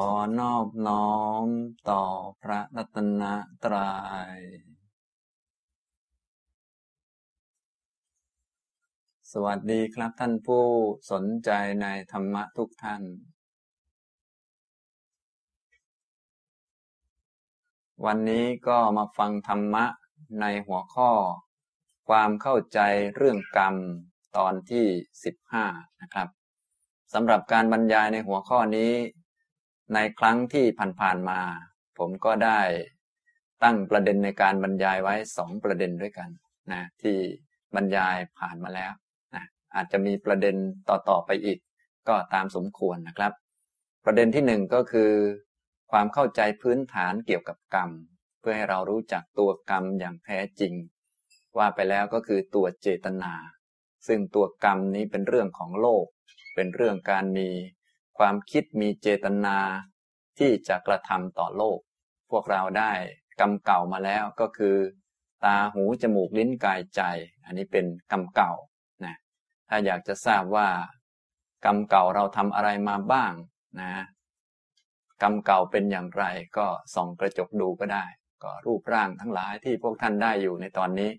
อนอบน้อมต่อพระรัตนตรยัย สวัสดีครับท่านผู้สนใจในธรรมะทุกท่าน วันนี้ก็มาฟังธรรมะในหัวข้อ ความเข้าใจเรื่องกรรมตอนที่สิบห้านะครับสำหรับการบรรยายในหัวข้อนี้ ในครั้งที่ผ่านๆมา ผมก็ได้ตั้งประเด็นในการบรรยายไว้สองประเด็นด้วยกันนะที่บรรยายผ่านมาแล้วนะอาจจะมีประเด็นต่อๆไปอีก ก็ตามสมควรนะครับ ประเด็นที่หนึ่งก็คือ ความเข้าใจพื้นฐานเกี่ยวกับกรรม เพื่อให้เรารู้จักตัวกรรมอย่างแท้จริง ว่าไปแล้วก็คือตัวเจตนา ซึ่งตัวกรรมนี้เป็นเรื่องของโลก เป็นเรื่องการมี ความคิดมีเจตนา ที่จะกระทำต่อโลก พวกเราได้กรรมเก่ามาแล้วก็คือ ตาหูจมูกลิ้นกายใจ อันนี้เป็นกรรมเก่านะถ้าอยากจะทราบว่ากรรมเก่าเราทำอะไรมาบ้างนะกรรมเก่าเป็นอย่างไรก็ส่องกระจกดูก็ได้ ก็รูปร่างทั้งหลายที่พวกท่านได้อยู่ในตอนนี้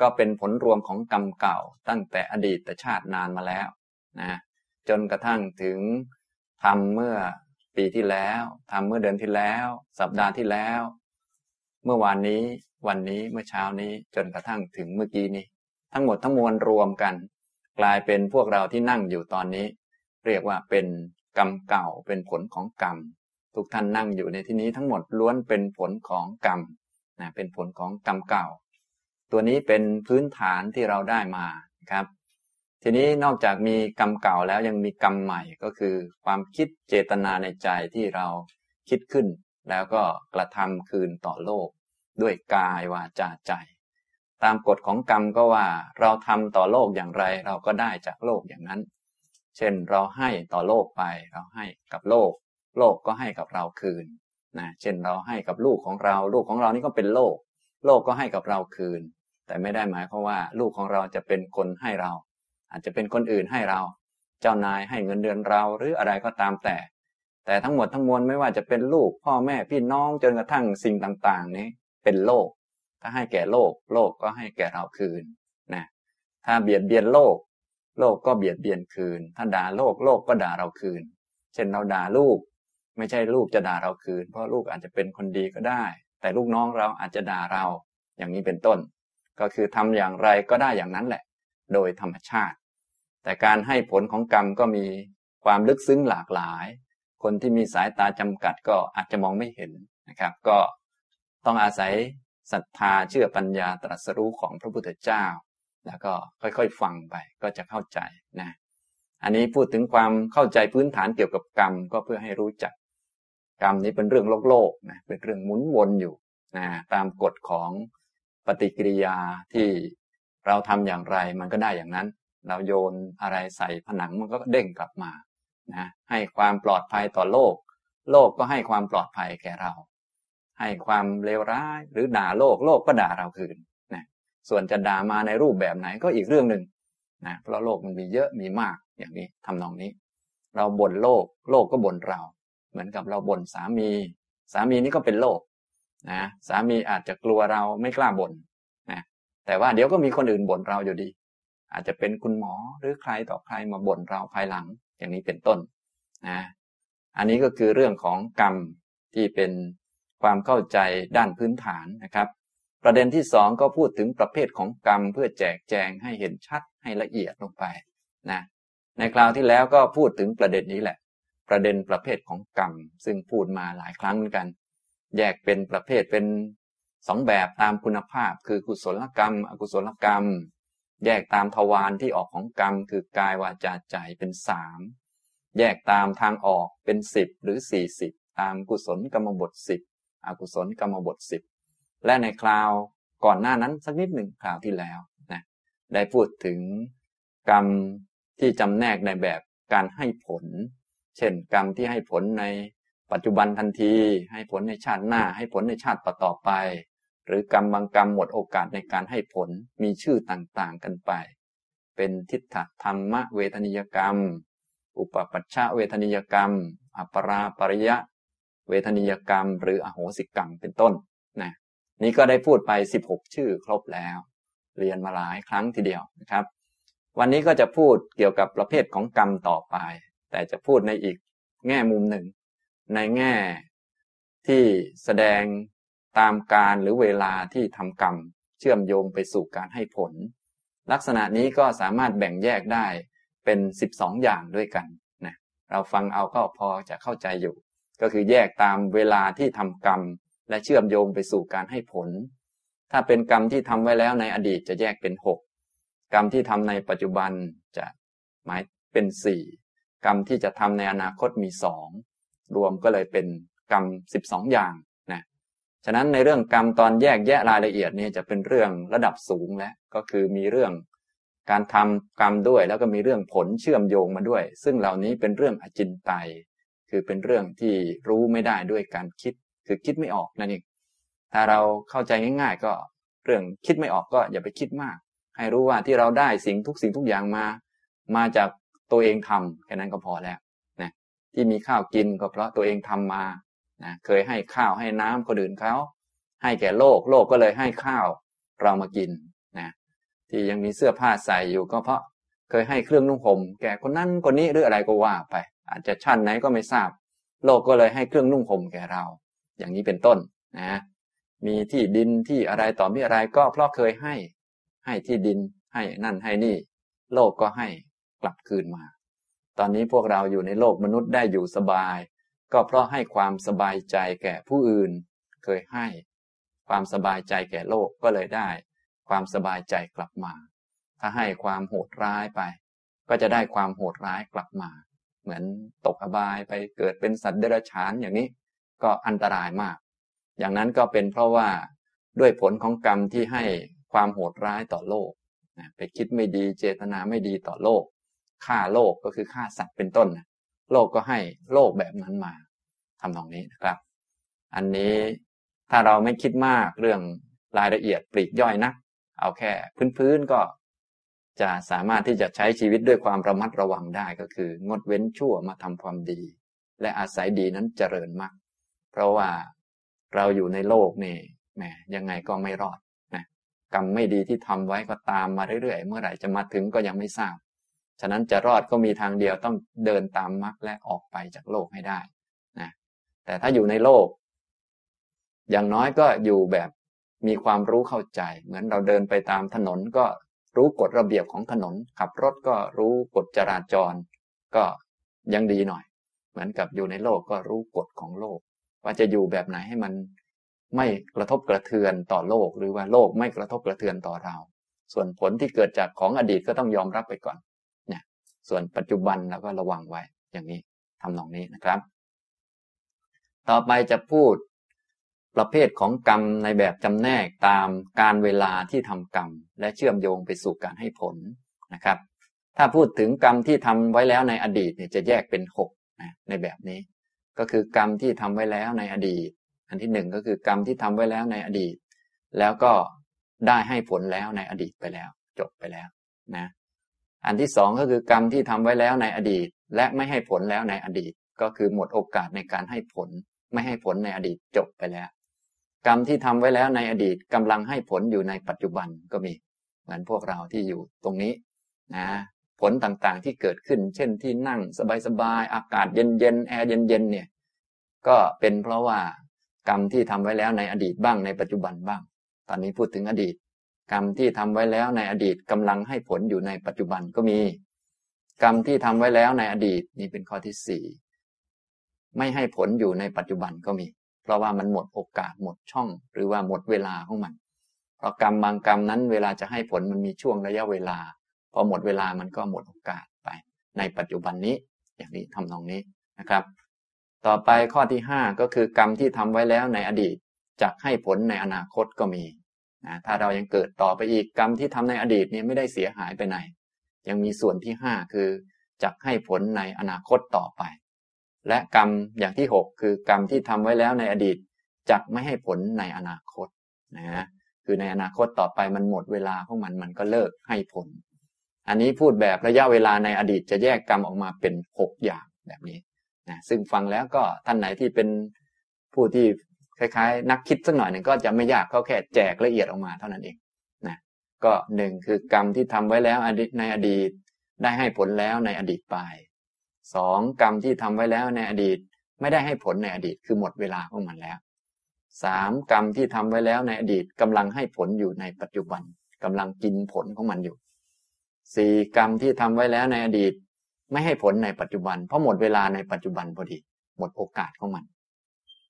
ก็เป็นผลรวมของกรรมเก่าตั้งแต่อดีตชาตินานมาแล้วนะจนกระทั่งถึง ทำเมื่อปีที่แล้วทำเมื่อเดือนที่แล้ว สัปดาห์ที่แล้ว เมื่อวานนี้ วันนี้เมื่อเช้านี้จนกระทั่งถึงเมื่อกี้นี้ ทั้งหมดทั้งมวลรวมกัน กลายเป็นพวกเราที่นั่งอยู่ตอนนี้ เรียกว่าเป็นกรรมเก่าเป็นผลของกรรม ทุกท่านนั่งอยู่ในที่นี้ทั้งหมดล้วนเป็นผลของกรรมนะเป็นผลของกรรมเก่า ตัวนี้เป็นพื้นฐานที่เราได้มาครับ ทีนี้นอกจากมีกรรมเก่าแล้วยังมีกรรมใหม่ก็คือ ความคิดเจตนาในใจที่เราคิดขึ้น แล้วก็กระทำคืนต่อโลก ด้วยกายวาจาใจ ตามกฎของกรรมก็ว่าเราทำต่อโลกอย่างไร เราก็ได้จากโลกอย่างนั้น เช่นเราให้ต่อโลกไป เราให้กับโลก โลกก็ให้กับเราคืนนะเช่นเราให้กับลูกของเราลูกของเรานี่ก็เป็นโลก โลกก็ให้กับเราคืน แต่ไม่ได้หมายความว่า ลูกของเราจะเป็นคนให้เรา อาจจะเป็นคนอื่นให้เรา เจ้านายให้เงินเดือนเราหรืออะไรก็ตามแต่ แต่ทั้งหมดทั้งมวลไม่ว่าจะเป็นลูกพ่อแม่พี่น้องจนกระทั่งสิ่งต่างๆ นี้เป็นโลก ถ้าให้แก่โลก โลกก็ให้แก่เราคืนนะถ้าเบียดเบียนโลก โลกก็เบียดเบียนคืน ถ้าด่าโลกโลกก็ด่าเราคืน เช่นเราด่าลูก ไม่ใช่ลูกจะด่าเราคืน เพราะลูกอาจจะเป็นคนดีก็ได้ แต่ลูกน้องเราอาจจะด่าเรา อย่างนี้เป็นต้น ก็คือทำอย่างไรก็ได้อย่างนั้นแหละ โดยธรรมชาติ แต่การให้ผลของกรรมก็มีความลึกซึ้งหลากหลาย คนที่มีสายตาจำกัดก็อาจจะมองไม่เห็นนะครับ ก็ต้องอาศัยศรัทธาเชื่อปัญญาตรัสรู้ของพระพุทธเจ้า แล้วก็ค่อยๆฟังไปก็จะเข้าใจนะอันนี้พูดถึงความเข้าใจพื้นฐานเกี่ยวกับกรรม ก็เพื่อให้รู้จัก กรรมนี้เป็นเรื่องโลกโลกนะเป็นเรื่องหมุนวนอยู่นะตามกฎของปฏิกิริยาที่เราทำอย่างไรมันก็ได้อย่างนั้น เราโยนอะไรใส่ผนังมันก็เด้งกลับมานะให้ความปลอดภัยต่อโลก โลกก็ให้ความปลอดภัยแก่เรา ให้ความเลวร้ายหรือด่าโลก โลกก็ด่าเราคืนนะส่วนจะด่ามาในรูปแบบไหนก็อีกเรื่องหนึ่งนะเพราะโลกมันมีเยอะมีมากอย่างนี้ทำนองนี้ เราบ่นโลก โลกก็บ่นเรา เหมือนกับเราบ่นสามี สามีนี่ก็เป็นโลกนะสามีอาจจะกลัวเราไม่กล้าบน่นนะแต่ว่าเดี๋ยวก็มีคนอื่นบ่นเราอยู่ดี อาจจะเป็นคุณหมอหรือใครต่อใครมาบ่นเราภายหลังอย่างนี้เป็นต้นนะอันนี้ก็คือเรื่องของกรรมที่เป็นความเข้าใจด้านพื้นฐานนะครับ ประเด็นที่สองก็พูดถึงประเภทของกรรมเพื่อแจกแจงให้เห็นชัดให้ละเอียดลงไปนะในคราวที่แล้วก็พูดถึงประเด็นนี้แหละ ประเด็นประเภทของกรรม ซึ่งพูดมาหลายครั้งเหมือนกัน แยกเป็นประเภทเป็นสองแบบตามคุณภาพ คือกุศลกรรม อกุศลกรรม แยกตามทวารที่ออกของกรรม คือกายวาจาใจเป็นสามแยกตามทางออกเป็นสิบหรือสี่สิบตามกุศลกรรมบทสิบอกุศลกรรมบทสิบและในคราวก่อนหน้านั้นสักนิดหนึ่งคราวที่แล้วนะได้พูดถึงกรรมที่จำแนกในแบบการให้ผล เช่น กรรมที่ให้ผลในปัจจุบันทันที ให้ผลในชาติหน้า ให้ผลในชาติต่อไป หรือกรรมบางกรรมหมดโอกาสในการให้ผลมีชื่อต่างๆกันไป เป็นทิฏฐธรรมเวทนิยกรรม อุปปัชชะเวทนิยกรรม อัปราปริยะ เวทนิยกรรม หรืออโหสิกรรมเป็นต้นนะนี้ก็ได้พูดไป 16 ชื่อครบแล้ว เรียนมาหลายครั้งทีเดียวนะครับ วันนี้ก็จะพูดเกี่ยวกับประเภทของกรรมต่อไป แต่จะพูดในอีกแง่มุมหนึ่ง ในแง่ที่แสดง ตามการหรือเวลาที่ทำกรรม เชื่อมโยงไปสู่การให้ผล ลักษณะนี้ก็สามารถแบ่งแยกได้เป็น 12 อย่างด้วยกันนะเราฟังเอาก็พอจะเข้าใจอยู่ ก็คือแยกตามเวลาที่ทำกรรม และเชื่อมโยงไปสู่การให้ผล ถ้าเป็นกรรมที่ทำไว้แล้วในอดีตจะแยกเป็น 6 กรรมที่ทำในปัจจุบันจะหมายเป็น4กรรมที่จะทำในอนาคตมีสองรวมก็เลยเป็นกรรม 12 อย่าง ฉะนั้นในเรื่องกรรมตอนแยกแยะรายละเอียดนี่จะเป็นเรื่องระดับสูงแล้วก็คือมีเรื่องการทำกรรมด้วย แล้วก็มีเรื่องผลเชื่อมโยงมาด้วย ซึ่งเหล่านี้เป็นเรื่องอจินไตย คือเป็นเรื่องที่รู้ไม่ได้ด้วยการคิด คือคิดไม่ออกนั่นเองถ้าเราเข้าใจง่ายๆ ก็เรื่องคิดไม่ออกก็อย่าไปคิดมาก ให้รู้ว่าที่เราได้สิ่งทุกสิ่งทุกอย่างมา มาจากตัวเองทำแค่นั้นก็พอแล้วนะที่มีข้าวกินก็เพราะตัวเองทำมา นะเคยให้ข้าวให้น้ำคนอื่นเขาให้แก่โลกโลกก็เลยให้ข้าวเรามากินนะที่ยังมีเสื้อผ้าใส่อยู่ก็เพราะเคยให้เครื่องนุ่งห่มแก่คนนั้นคนนี้หรืออะไรก็ว่าไป อาจจะชั้นไหนก็ไม่ทราบ โลกก็เลยให้เครื่องนุ่งห่มแก่เรา อย่างนี้เป็นต้นนะมีที่ดินที่อะไรต่อมีอะไรก็เพราะเคยให้ ให้ที่ดินให้นั่นให้นี่ โลกก็ให้กลับคืนมา ตอนนี้พวกเราอยู่ในโลกมนุษย์ได้อยู่สบาย ก็เพราะให้ความสบายใจแก่ผู้อื่น เคยให้ ความสบายใจแก่โลกก็เลยได้ ความสบายใจกลับมา ถ้าให้ความโหดร้ายไป ก็จะได้ความโหดร้ายกลับมา เหมือนตกอบายไปเกิดเป็นสัตว์เดรัจฉานอย่างนี้ ก็อันตรายมาก อย่างนั้นก็เป็นเพราะว่าด้วยผลของกรรมที่ให้ความโหดร้ายต่อโลกไปคิดไม่ดีเจตนาไม่ดีต่อโลกฆ่าโลกก็คือฆ่าสัตว์เป็นต้น โลกก็ให้โลกแบบนั้นมา ทำตรงนี้นะครับ อันนี้ถ้าเราไม่คิดมากเรื่องรายละเอียดปลีกย่อยนักเอาแค่พื้นๆก็จะสามารถที่จะใช้ชีวิตด้วยความระมัดระวังได้ก็คือ งดเว้นชั่วมาทำความดี และอาศัยดีนั้นเจริญมาก เพราะว่าเราอยู่ในโลกนี่แหมยังไงก็ไม่รอดนะกรรมไม่ดีที่ทำไว้ก็ตามมาเรื่อยๆ เมื่อไหร่จะมาถึงก็ยังไม่ทราบ ฉะนั้นจะรอดก็มีทางเดียวต้องเดินตามมรรคและออกไปจากโลกให้ได้ แต่ถ้าอยู่ในโลก อย่างน้อยก็อยู่แบบมีความรู้เข้าใจ เหมือนเราเดินไปตามถนนก็รู้กฎระเบียบของถนน ขับรถก็รู้กฎจราจร ก็ยังดีหน่อย เหมือนกับอยู่ในโลกก็รู้กฎของโลก ว่าจะอยู่แบบไหนให้มันไม่กระทบกระเทือนต่อโลก หรือว่าโลกไม่กระทบกระเทือนต่อเรา ส่วนผลที่เกิดจากของอดีตก็ต้องยอมรับไปก่อนเนี่ยส่วนปัจจุบันเราก็ระวังไว้อย่างนี้ทำนองนี้นะครับ ต่อไปจะพูด ประเภทของกรรมในแบบจำแนกตามการเวลาที่ทำกรรม และเชื่อมโยงไปสู่การให้ผลนะครับ ถ้าพูดถึงกรรมที่ทำไว้แล้วในอดีตเนี่ยจะแยกเป็นหกนะในแบบนี้ ก็คือกรรมที่ทำไว้แล้วในอดีต อันที่หนึ่งก็คือกรรมที่ทำไว้แล้วในอดีต แล้วก็ได้ให้ผลแล้วในอดีตไปแล้ว จบไปแล้วนะอันที่สองก็คือกรรมที่ทำไว้แล้วในอดีต และไม่ให้ผลแล้วในอดีต ก็คือหมดโอกาสในการให้ผล ไม่ให้ผลในอดีตจบไปแล้ว กรรมที่ทำไว้แล้วในอดีตกำลังให้ผลอยู่ในปัจจุบันก็มี เหมือนพวกเราที่อยู่ตรงนี้นะผลต่างๆที่เกิดขึ้น เช่นที่นั่งสบายๆอากาศเย็นๆแอร์เย็นๆเนี่ยก็เป็นเพราะว่ากรรมที่ทำไว้แล้วในอดีตบ้างในปัจจุบันบ้าง ตอนนี้พูดถึงอดีต กรรมที่ทำไว้แล้วในอดีตกำลังให้ผลอยู่ในปัจจุบันก็มี กรรมที่ทำไว้แล้วในอดีตนี่เป็นข้อที่สี่ ไม่ให้ผลอยู่ในปัจจุบันก็มี เพราะว่ามันหมดโอกาสหมดช่อง หรือว่าหมดเวลาของมัน เพราะกรรมบางกรรมนั้นเวลาจะให้ผลมันมีช่วงระยะเวลา พอหมดเวลามันก็หมดโอกาสไป ในปัจจุบันนี้ อย่างนี้ทำนองนี้นะครับ ต่อไปข้อที่ห้าก็คือกรรมที่ทำไว้แล้วในอดีตจะให้ผลในอนาคตก็มีนะถ้าเรายังเกิดต่อไปอีกกรรมที่ทำในอดีตนี้ไม่ได้เสียหายไปไหน ยังมีส่วนที่ห้าคือจะให้ผลในอนาคตต่อไป และกรรมอย่างที่ 6 คือกรรมที่ทำไว้แล้วในอดีตจะไม่ให้ผลในอนาคตนะคือในอนาคตต่อไปมันหมดเวลาของมันมันก็เลิกให้ผล อันนี้พูดแบบระยะเวลาในอดีตจะแยกกรรมออกมาเป็น 6 อย่างแบบนี้นะซึ่งฟังแล้วก็ท่านไหนที่เป็นผู้ที่คล้ายๆ นักคิดสักหน่อยหนึ่งก็จะไม่ยากก็แค่แจกละเอียดออกมาเท่านั้นเองนะก็หนึ่งคือกรรมที่ทำไว้แล้วในอดีตได้ให้ผลแล้วในอดีตไป สองกรรมที่ทำไว้แล้วในอดีต ไม่ได้ให้ผลในอดีตคือหมดเวลาของมันแล้วสามกรรมที่ทำไว้แล้วในอดีตกำลังให้ผลอยู่ในปัจจุบันกำลังกินผลของมันอยู่สี่กรรมที่ทำไว้แล้วในอดีต ไม่ให้ผลในปัจจุบัน เพราะหมดเวลาในปัจจุบันพอดี หมดโอกาสของมัน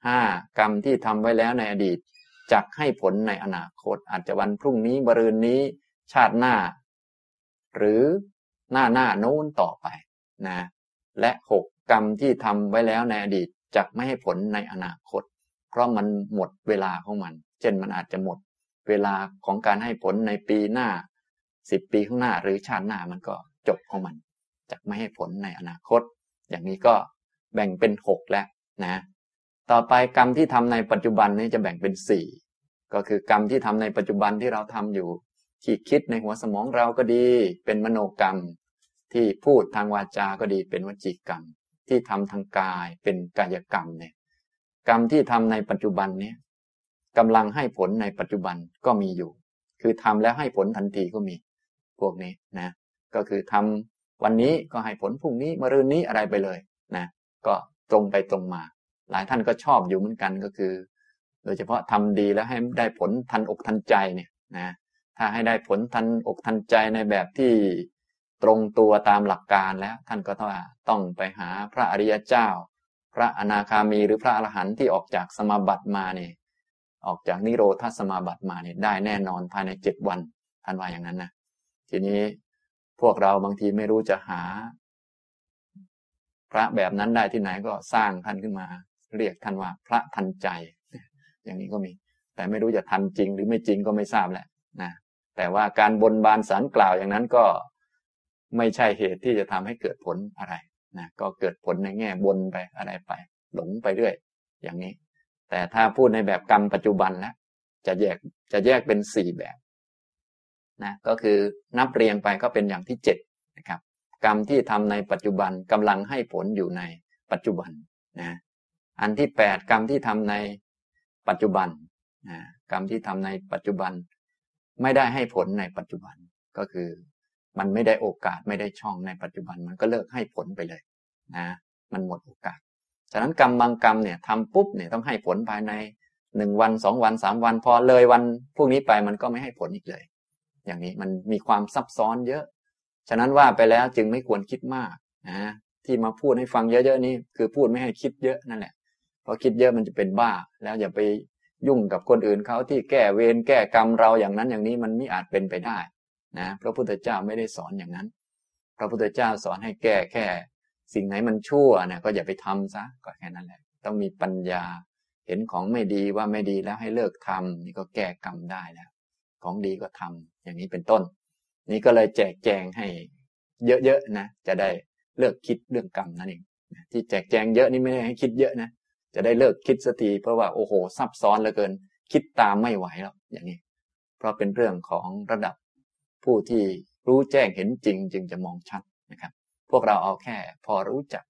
ห้ากรรมที่ทำไว้แล้วในอดีตจักให้ผลในอนาคต อาจจะวันพรุ่งนี้บรืนนี้ ชาติหน้า หรือหน้าหน้าโน้นต่อไปนะ และหกกรรมที่ทำไว้แล้วในอดีตจะไม่ให้ผลในอนาคต เพราะมันหมดเวลาของมัน เช่นมันอาจจะหมด เวลาของการให้ผลในปีหน้าสิบปีข้างหน้าหรือชาติหน้ามันก็จบของมันจะไม่ให้ผลในอนาคต อย่างนี้ก็แบ่งเป็นหกแล้วนะ ต่อไปกรรมที่ทำในปัจจุบันนี้จะแบ่งเป็นสี่ก็คือกรรมที่ทำในปัจจุบันที่เราทำอยู่ ที่คิดในหัวสมองเราก็ดี เป็นมโนกรรม ที่พูดทางวาจาก็ดีเป็นวจีกรรม ที่ทำทางกายเป็นกายกรรมเนี่ยกรรมที่ทำในปัจจุบันเนี้ยกำลังให้ผลในปัจจุบันก็มีอยู่ คือทำแล้วให้ผลทันทีก็มี พวกนี้นะ ก็คือทำวันนี้ก็ให้ผลพรุ่งนี้มะรืนนี้อะไรไปเลยนะก็ตรงไปตรงมา หลายท่านก็ชอบอยู่เหมือนกันก็คือ โดยเฉพาะทำดีแล้วให้ได้ผลทันอกทันใจเนี่ยนะถ้าให้ได้ผลทันอกทันใจในแบบที่ ตรงตัวตามหลักการแล้วท่านก็ต้องต้องไปหาพระอริยเจ้า พระอนาคามีหรือพระอรหันต์ที่ออกจากสมาบัติมาเนี่ยออกจากนิโรธาสมาบัติมาเนี่ยได้แน่นอนภายในเจ็ดวันท่านว่าอย่างนั้นนะทีนี้พวกเราบางทีไม่รู้จะหา พระแบบนั้นได้ที่ไหนก็สร้างท่านขึ้นมา เรียกท่านว่าพระทันใจ อย่างนี้ก็มี แต่ไม่รู้จะทันจริงหรือไม่จริงก็ไม่ทราบแหละนะแต่ว่าการบนบานสารกล่าวอย่างนั้นก็ ไม่ใช่เหตุที่จะทำให้เกิดผลอะไรนะก็เกิดผลในแง่บนไปอะไรไป หลงไปเรื่อย อย่างนี้ แต่ถ้าพูดในแบบกรรมปัจจุบันแล้วจะแยกจะแยกเป็นสี่แบบนะก็คือนับเรียงไปก็เป็นอย่างที่เจ็ดนะครับ กรรมที่ทำในปัจจุบันกำลังให้ผลอยู่ในปัจจุบันนะอันที่แปดกรรมที่ทำในปัจจุบันนะกรรมที่ทำในปัจจุบัน ไม่ได้ให้ผลในปัจจุบันก็คือ มันไม่ได้โอกาสไม่ได้ช่องในปัจจุบันมันก็เลิกให้ผลไปเลยนะมันหมดโอกาส ฉะนั้นกรรมบางกรรมเนี่ยทำปุ๊บเนี่ยต้องให้ผลภายในหนึ่งวันสองวันสามวัน พอเลยวันพวกนี้ไปมันก็ไม่ให้ผลอีกเลย อย่างนี้มันมีความซับซ้อนเยอะ ฉะนั้นว่าไปแล้วจึงไม่ควรคิดมากนะที่มาพูดให้ฟังเยอะๆนี่คือพูดไม่ให้คิดเยอะนั่นแหละเพราะคิดเยอะมันจะเป็นบ้า แล้วอย่าไปยุ่งกับคนอื่นเขาที่แก้เวรแก้กรรมเราอย่างนั้นอย่างนี้มันไม่อาจเป็นไปได้ นะพระพุทธเจ้าไม่ได้สอนอย่างนั้น พระพุทธเจ้าสอนให้แก้แค่ สิ่งไหนมันชั่วนี่ยก็อย่าไปทำซะก็แค่นั้นแหละ ต้องมีปัญญา เห็นของไม่ดีว่าไม่ดีแล้วให้เลิกทำนี่ก็แก้กรรมได้แล้ว ของดีก็ทำอย่างนี้เป็นต้น นี่ก็เลยแจกแจงให้เยอะๆนะจะได้เลิกคิดเรื่องกรรมนั่นเองที่แจกแจงเยอะนี่ไม่ได้ให้คิดเยอะนะจะได้เลิกคิดสักทีเพราะว่าโอ้โหซับซ้อนเหลือเกิน คิดตามไม่ไหวแล้วอย่างนี้ เพราะเป็นเรื่องของระดับ ผู้ที่รู้แจ้งเห็นจริง จึงจะมองชัดนะครับ พวกเราเอาแค่พอรู้จัก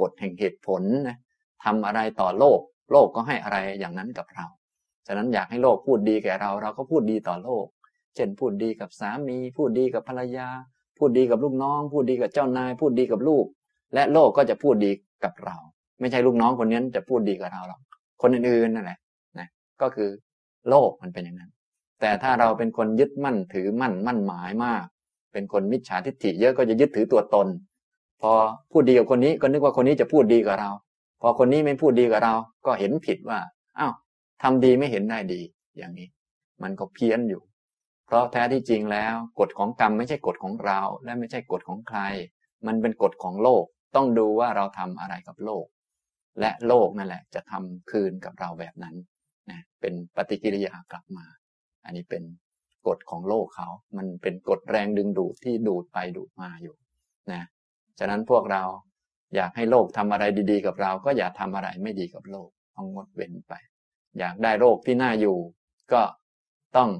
กฎแห่งเหตุผลนะทำอะไรต่อโลก โลกก็ให้อะไรอย่างนั้นกับเรา ฉะนั้นอยากให้โลกพูดดีแก่เรา เราก็พูดดีต่อโลก เช่นพูดดีกับสามี พูดดีกับภรรยา พูดดีกับลูกน้อง พูดดีกับเจ้านาย พูดดีกับลูก และโลกก็จะพูดดีกับเรา ไม่ใช่ลูกน้องคนนี้จะพูดดีกับเราหรอก คนอื่นๆนั่นแหละนะ ก็คือโลกมันเป็นอย่างนั้น แต่ถ้าเราเป็นคนยึดมั่นถือมั่นมั่นหมายมาก เป็นคนมิจฉาทิฏฐิเยอะก็จะยึดถือตัวตน พอพูดดีกับคนนี้ก็นึกว่าคนนี้จะพูดดีกับเรา พอคนนี้ไม่พูดดีกับเรา ก็เห็นผิดว่าอ้าวทำดีไม่เห็นได้ดี อย่างนี้ มันก็เพี้ยนอยู่ เพราะแท้ที่จริงแล้วกฎของกรรมไม่ใช่กฎของเรา และไม่ใช่กฎของใคร มันเป็นกฎของโลก ต้องดูว่าเราทำอะไรกับโลก และโลกนั่นแหละ จะทำคืนกับเราแบบนั้นนะเป็นปฏิกิริยากลับมา อันนี้เป็นกฎของโลกเขา มันเป็นกฎแรงดึงดูดที่ดูดไปดูดมาอยู่นะ ฉะนั้นพวกเราอยากให้โลกทำอะไรดีๆ กับเรา ก็อย่าทำอะไรไม่ดีกับโลก ต้องงดเว้นไป อยากได้โลกที่น่าอยู่ ก็ต้อง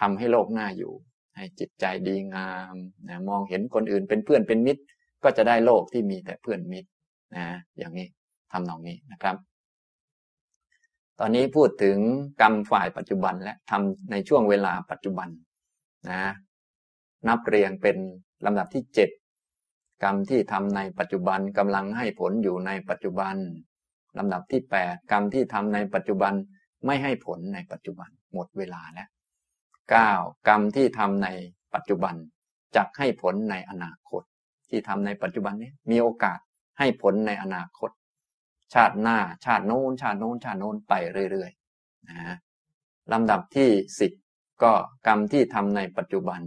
ทำให้โลกน่าอยู่ ให้จิตใจดีงามนะมองเห็นคนอื่นเป็นเพื่อนเป็นมิตร ก็จะได้โลกที่มีแต่เพื่อนมิตรนะ อย่างนี้ทำนองนี้นะครับ ตอนนี้พูดถึงกรรมฝ่ายปัจจุบันและทำในช่วงเวลาปัจจุบันนะนับเรียงเป็นลำดับที่เจ็ดกรรมที่ทำในปัจจุบันกำลังให้ผลอยู่ในปัจจุบันลำดับที่แปดกรรมที่ทำในปัจจุบันไม่ให้ผลในปัจจุบันหมดเวลาแล้วเก้ากรรมที่ทำในปัจจุบันจะให้ผลในอนาคต ที่ทำในปัจจุบันนี้มีโอกาสให้ผลในอนาคต ชาติหน้า ชาติโน้น ชาติโน้น ชาติโน้นไปเรื่อยๆนะลำดับที่สิบก็กรรมที่ทำในปัจจุบัน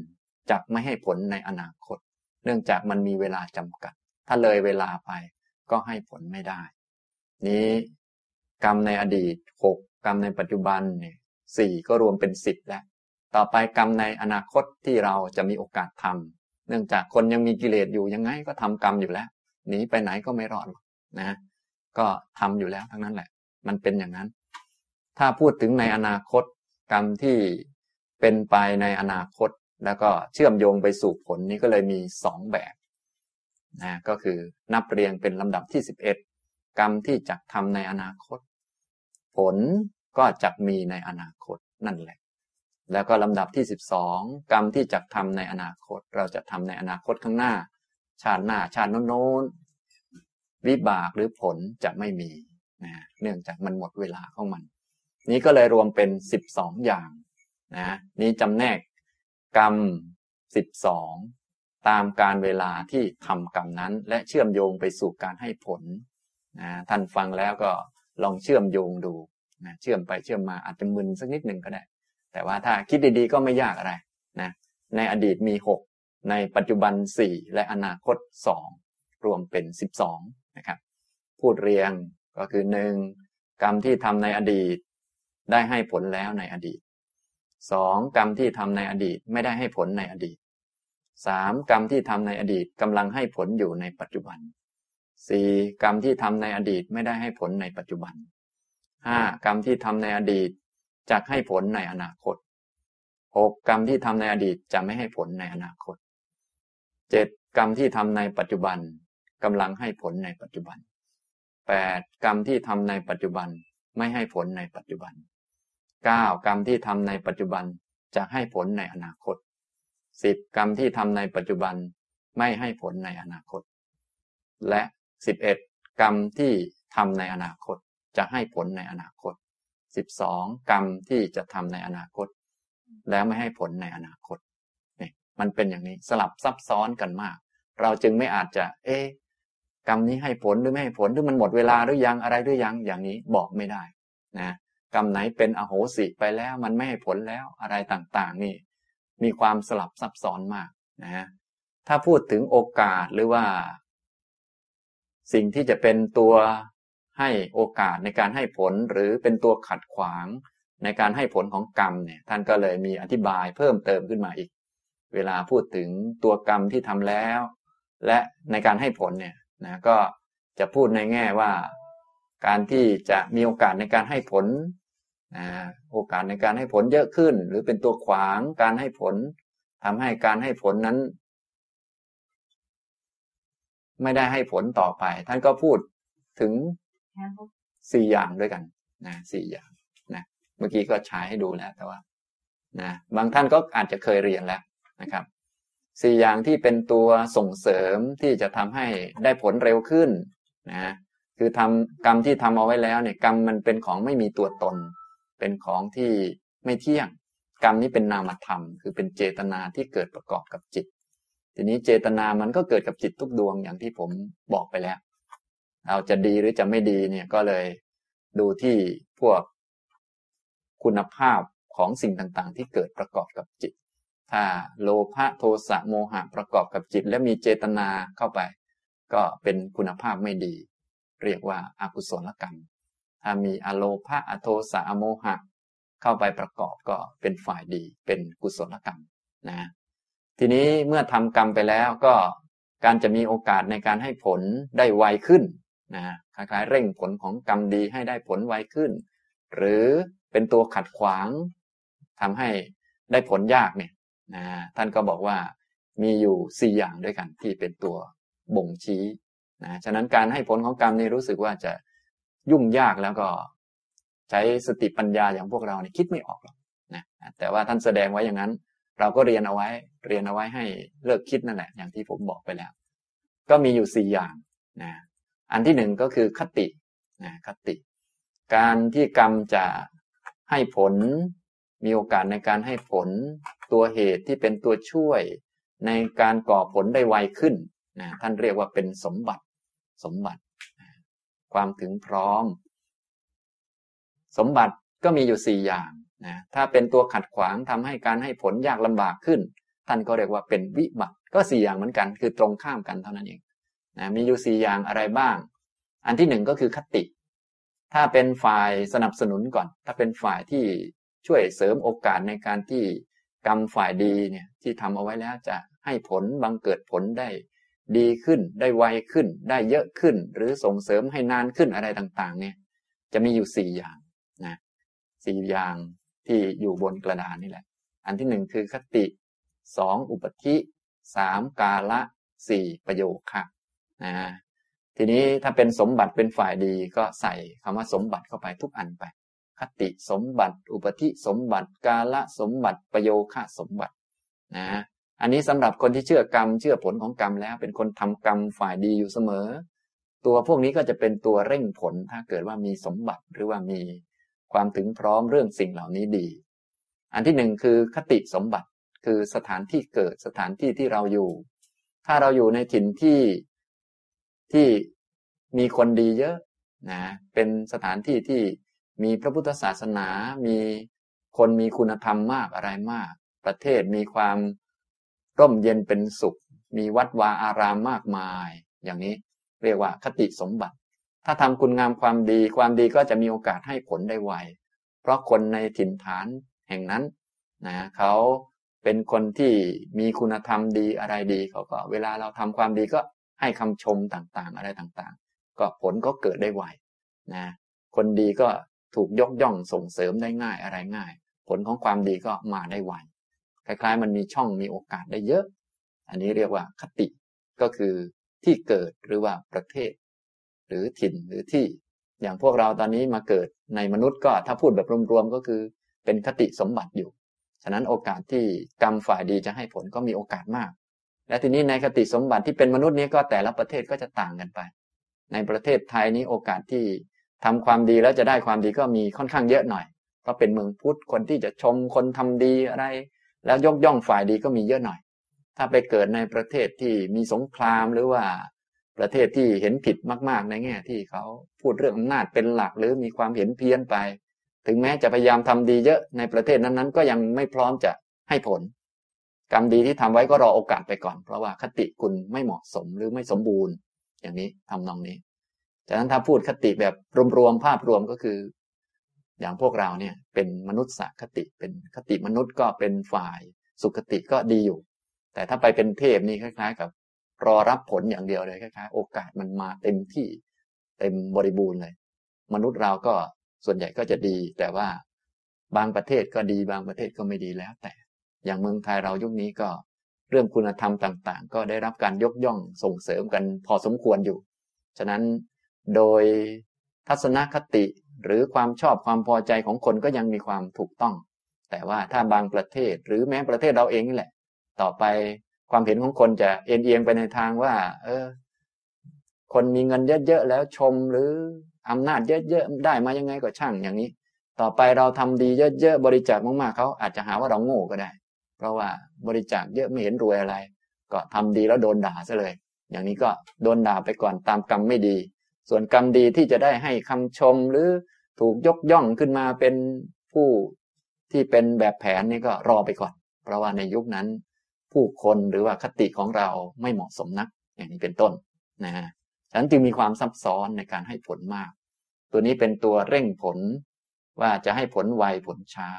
จะไม่ให้ผลในอนาคต เนื่องจากมันมีเวลาจำกัด ถ้าเลยเวลาไปก็ให้ผลไม่ได้ นี้กรรมในอดีตหกกรรมในปัจจุบันเนี่ยสี่ก็รวมเป็นสิบแล้ว ต่อไปกรรมในอนาคตที่เราจะมีโอกาสทำเนื่องจากคนยังมีกิเลสอยู่ยังไงก็ทำกรรมอยู่แล้วหนีไปไหนก็ไม่รอดนะ ก็ทำอยู่แล้วทั้งนั้นแหละ มันเป็นอย่างนั้น ถ้าพูดถึงในอนาคตกรรมที่เป็นไปในอนาคต แล้วก็เชื่อมโยงไปสู่ผลนี้ก็เลยมีสองแบบนะก็คือนับเรียงเป็นลำดับที่สิบเอ็ดกรรมที่จะทำในอนาคต ผลก็จะมีในอนาคตนั่นแหละ แล้วก็ลำดับที่สิบสองกรรมที่จะทำในอนาคต เราจะทำในอนาคตข้างหน้า ชาติหน้าชาติโน้น วิบากหรือผลจะไม่มีนะเนื่องจากมันหมดเวลาของมัน นี้ก็เลยรวมเป็นสิบสองอย่างนะนี้จำแนกกรรมสิบสองตามการเวลาที่ทำกรรมนั้น และเชื่อมโยงไปสู่การให้ผลนะท่านฟังแล้วก็ลองเชื่อมโยงดูนะเชื่อมไปเชื่อมมาอาจจะมึนสักนิดหนึ่งก็ได้ แต่ว่าถ้าคิดดีๆก็ไม่ยากอะไรนะในอดีตมีหกในปัจจุบันสี่และอนาคตสองรวมเป็นสิบสอง นะครับ พูดเรียงก็คือหนึ่งกรรมที่ทำในอดีต ได้ให้ผลแล้วในอดีตสองกรรมที่ทำในอดีตไม่ได้ให้ผลในอดีตสามกรรมที่ทำในอดีตกำลังให้ผลอยู่ในปัจจุบันสี่กรรมที่ทำในอดีตไม่ได้ให้ผลในปัจจุบันห้ากรรมที่ทำในอดีตจะให้ผลในอนาคตหกกรรมที่ทำในอดีตจะไม่ให้ผลในอนาคตเจ็ดกรรมที่ทำในปัจจุบัน กำลังให้ผลในปัจจุบันแปดกรรมที่ทำในปัจจุบันไม่ให้ผลในปัจจุบันเก้ากรรมที่ทำในปัจจุบันจะให้ผลในอนาคตสิบกรรมที่ทำในปัจจุบันไม่ให้ผลในอนาคต และสิบเอ็ดกรรมที่ทำในอนาคตจะให้ผลในอนาคตสิบสองกรรมที่จะทำในอนาคต แล้วไม่ให้ผลในอนาคตนี่มันเป็นอย่างนี้สลับซับซ้อนกันมาก เราจึงไม่อาจจะ เอ๊ กรรมนี้ให้ผลหรือไม่ให้ผลหรือมันหมดเวลาหรือยังอะไรหรือยังอย่างนี้บอกไม่ได้นะกรรมไหนเป็นอโหสิไปแล้วมันไม่ให้ผลแล้วอะไรต่างๆ นี่ มีความสลับซับซ้อนมากนะถ้าพูดถึงโอกาสหรือว่า สิ่งที่จะเป็นตัวให้โอกาสในการให้ผลหรือเป็นตัวขัดขวางในการให้ผลของกรรมเนี่ย ท่านก็เลยมีอธิบายเพิ่มเติมขึ้นมาอีก เวลาพูดถึงตัวกรรมที่ทำแล้ว และในการให้ผลเนี่ย นะก็จะพูดในแง่ว่าการที่จะมีโอกาสในการให้ผลโอกาสในการให้ผลเยอะขึ้น หรือเป็นตัวขวางการให้ผลทำให้การให้ผลนั้น ไม่ได้ให้ผลต่อไป ท่านก็พูดถึงสี่อย่างด้วยกันนะสี่อย่างนะเมื่อกี้ก็ใช้ให้ดูแล้วแต่ว่านะบางท่านก็อาจจะเคยเรียนแล้วนะครับ สี่อย่างที่เป็นตัวส่งเสริมที่จะทำให้ได้ผลเร็วขึ้นนะคือทำกรรมที่ทำเอาไว้แล้วเนี่ยกรรมมันเป็นของไม่มีตัวตน เป็นของที่ไม่เที่ยง กรรมนี้เป็นนามธรรม คือเป็นเจตนาที่เกิดประกอบกับจิต ทีนี้เจตนามันก็เกิดกับจิตทุกดวงอย่างที่ผมบอกไปแล้ว เราจะดีหรือจะไม่ดีเนี่ยก็เลยดูที่พวกคุณภาพของสิ่งต่างๆ ที่เกิดประกอบกับจิต ถ้าโลภะโทสะโมหะประกอบกับจิต และมีเจตนาเข้าไป ก็เป็นคุณภาพไม่ดี เรียกว่าอากุศลกรรม ถ้ามีอโลภะอโทสะอโมหะ เข้าไปประกอบก็เป็นฝ่ายดี เป็นกุศลกรรมนะทีนี้เมื่อทำกรรมไปแล้วก็การจะมีโอกาสในการให้ผลได้ไวขึ้นนะคล้ายๆเร่งผลของกรรมดีให้ได้ผลไวขึ้น หรือเป็นตัวขัดขวางทำให้ได้ผลยากเนี่ย นะท่านก็บอกว่ามีอยู่สี่อย่างด้วยกันที่เป็นตัวบ่งชี้นะฉะนั้นการให้ผลของกรรมนี่รู้สึกว่าจะยุ่งยากแล้วก็ใช้สติปัญญาอย่างพวกเราเนี่ยคิดไม่ออกหรอกนะแต่ว่าท่านแสดงไว้อย่างนั้น เราก็เรียนเอาไว้เรียนเอาไว้ให้เลิกคิดนั่นแหละ อย่างที่ผมบอกไปแล้ว ก็มีอยู่สี่อย่างนะอันที่หนึ่งก็คือคตินะคติ การที่กรรมจะให้ผล มีโอกาสในการให้ผล ตัวเหตุที่เป็นตัวช่วย ในการก่อผลได้ไวขึ้นนะท่านเรียกว่าเป็นสมบัติสมบัติ ความถึงพร้อม สมบัติก็มีอยู่สี่อย่างนะถ้าเป็นตัวขัดขวางทำให้การให้ผลยากลำบากขึ้น ท่านก็เรียกว่าเป็นวิบัติก็สี่อย่างเหมือนกัน คือตรงข้ามกันเท่านั้นเองนะมีอยู่สี่อย่างอะไรบ้าง อันที่หนึ่งก็คือคติ ถ้าเป็นฝ่ายสนับสนุนก่อน ถ้าเป็นฝ่ายที่ช่วยเสริมโอกาสในการที่ กรรมฝ่ายดีเนี่ยที่ทำเอาไว้แล้วจะให้ผลบังเกิดผลได้ ดีขึ้นได้ไวขึ้น ได้เยอะขึ้น หรือส่งเสริมให้นานขึ้นอะไรต่างๆ เนี่ย จะมีอยู่สี่อย่างนะสี่อย่างที่อยู่บนกระดานนี่แหละ อันที่หนึ่งคือคติสองอุปธิสามกาละสี่ประโยคค่ะนะทีนี้ถ้าเป็นสมบัติเป็นฝ่ายดีก็ใส่คำว่าสมบัติเข้าไปทุกอันไป คติสมบัติ อุปธิสมบัติ กาละสมบัติ ประโยคสมบัตินะอันนี้สำหรับคนที่เชื่อกรรม เชื่อผลของกรรมแล้วเป็นคนทำกรรมฝ่ายดีอยู่เสมอ ตัวพวกนี้ก็จะเป็นตัวเร่งผลถ้าเกิดว่ามีสมบัติหรือว่ามีความถึงพร้อมเรื่องสิ่งเหล่านี้ดี อันที่หนึ่งคือคติสมบัติคือสถานที่เกิดสถานที่ที่เราอยู่ ถ้าเราอยู่ในถิ่นที่ที่มีคนดีเยอะนะเป็นสถานที่ที่ มีพระพุทธศาสนา มีคนมีคุณธรรมมากอะไรมาก ประเทศมีความร่มเย็นเป็นสุข มีวัดวาอารามมากมาย อย่างนี้เรียกว่าคติสมบัติ ถ้าทำคุณงามความดี ความดีก็จะมีโอกาสให้ผลได้ไว เพราะคนในถิ่นฐานแห่งนั้นนะเขาเป็นคนที่มีคุณธรรมดีอะไรดีเขาก็ เวลาเราทำความดีก็ให้คำชมต่างๆ อะไรต่างๆ ก็ผลก็เกิดได้ไวนะคนดีก็ ถูกยกย่องส่งเสริมได้ง่ายอะไรง่าย ผลของความดีก็มาได้ไวคล้ายๆ มันมีช่องมีโอกาสได้เยอะ อันนี้เรียกว่าคติก็คือที่เกิดหรือว่าประเทศ หรือถิ่นหรือที่ อย่างพวกเราตอนนี้มาเกิดในมนุษย์ก็ถ้าพูดแบบรวมๆก็คือเป็นคติสมบัติอยู่ ฉะนั้นโอกาสที่กรรมฝ่ายดีจะให้ผลก็มีโอกาสมาก และทีนี้ในคติสมบัติที่เป็นมนุษย์นี้ก็แต่ละประเทศก็จะต่างกันไป ในประเทศไทยนี้โอกาสที่ ทำความดีแล้วจะได้ความดีก็มีค่อนข้างเยอะหน่อยเพราะเป็นเมืองพุทธคนที่จะชมคนทำดีอะไร แล้วยกย่องฝ่ายดีก็มีเยอะหน่อย ถ้าไปเกิดในประเทศที่มีสงครามหรือว่าประเทศที่เห็นผิดมาก ๆ ในแง่ที่เขาพูดเรื่องอำนาจเป็นหลักหรือมีความเห็นเพี้ยนไป ถึงแม้จะพยายามทำดีเยอะในประเทศนั้นๆ ก็ยังไม่พร้อมจะให้ผล กรรมดีที่ทำไว้ก็รอโอกาสไปก่อน เพราะว่าคติคุณไม่เหมาะสมหรือไม่สมบูรณ์ อย่างนี้ทำนองนี้ จากนั้นถ้าพูดคติแบบรวมๆภาพรวมก็คือ อย่างพวกเราเนี่ยเป็นมนุษย์สคติเป็นคติมนุษย์ก็เป็นฝ่ายสุขติก็ดีอยู่ แต่ถ้าไปเป็นเทพนี่คล้าย ๆ กับ รอรับผลอย่างเดียวเลยคล้ายๆ โอกาสมันมาเต็มที่เต็มบริบูรณ์เลย มนุษย์เราก็ส่วนใหญ่ก็จะดี แต่ว่าบางประเทศก็ดีบางประเทศก็ไม่ดีแล้ว แต่ อย่างเมืองไทยเรายุคนี้ก็เรื่องคุณธรรมต่าง ๆ ก็ได้รับการยกย่องส่งเสริมกันพอสมควรอยู่ ฉะนั้น โดยทัศนคติหรือความชอบความพอใจของคนก็ยังมีความถูกต้อง แต่ว่าถ้าบางประเทศหรือแม้ประเทศเราเองนี่แหละ ต่อไปความเห็นของคนจะเอ็นเอียงไปในทางว่า เออ คนมีเงินเยอะๆแล้วชมหรืออำนาจเยอะๆได้มายังไงก็ช่างอย่างนี้ ต่อไปเราทำดีเยอะๆบริจาคมากๆเขาอาจจะหาว่าเราโง่ก็ได้ เพราะว่าบริจาคเยอะไม่เห็นรวยอะไร ก็ทำดีแล้วโดนด่าซะเลย อย่างนี้ก็โดนด่าไปก่อนตามกรรมไม่ดี ส่วนกรรมดีที่จะได้ให้คำชมหรือถูกยกย่องขึ้นมาเป็นผู้ที่เป็นแบบแผนนี่ก็รอไปก่อน เพราะว่าในยุคนั้น ผู้คนหรือว่าคติของเราไม่เหมาะสมนัก อย่างนี้เป็นต้นนะฮะฉะนั้นจึงมีความซับซ้อนในการให้ผลมาก ตัวนี้เป็นตัวเร่งผลว่าจะให้ผลไวผลช้า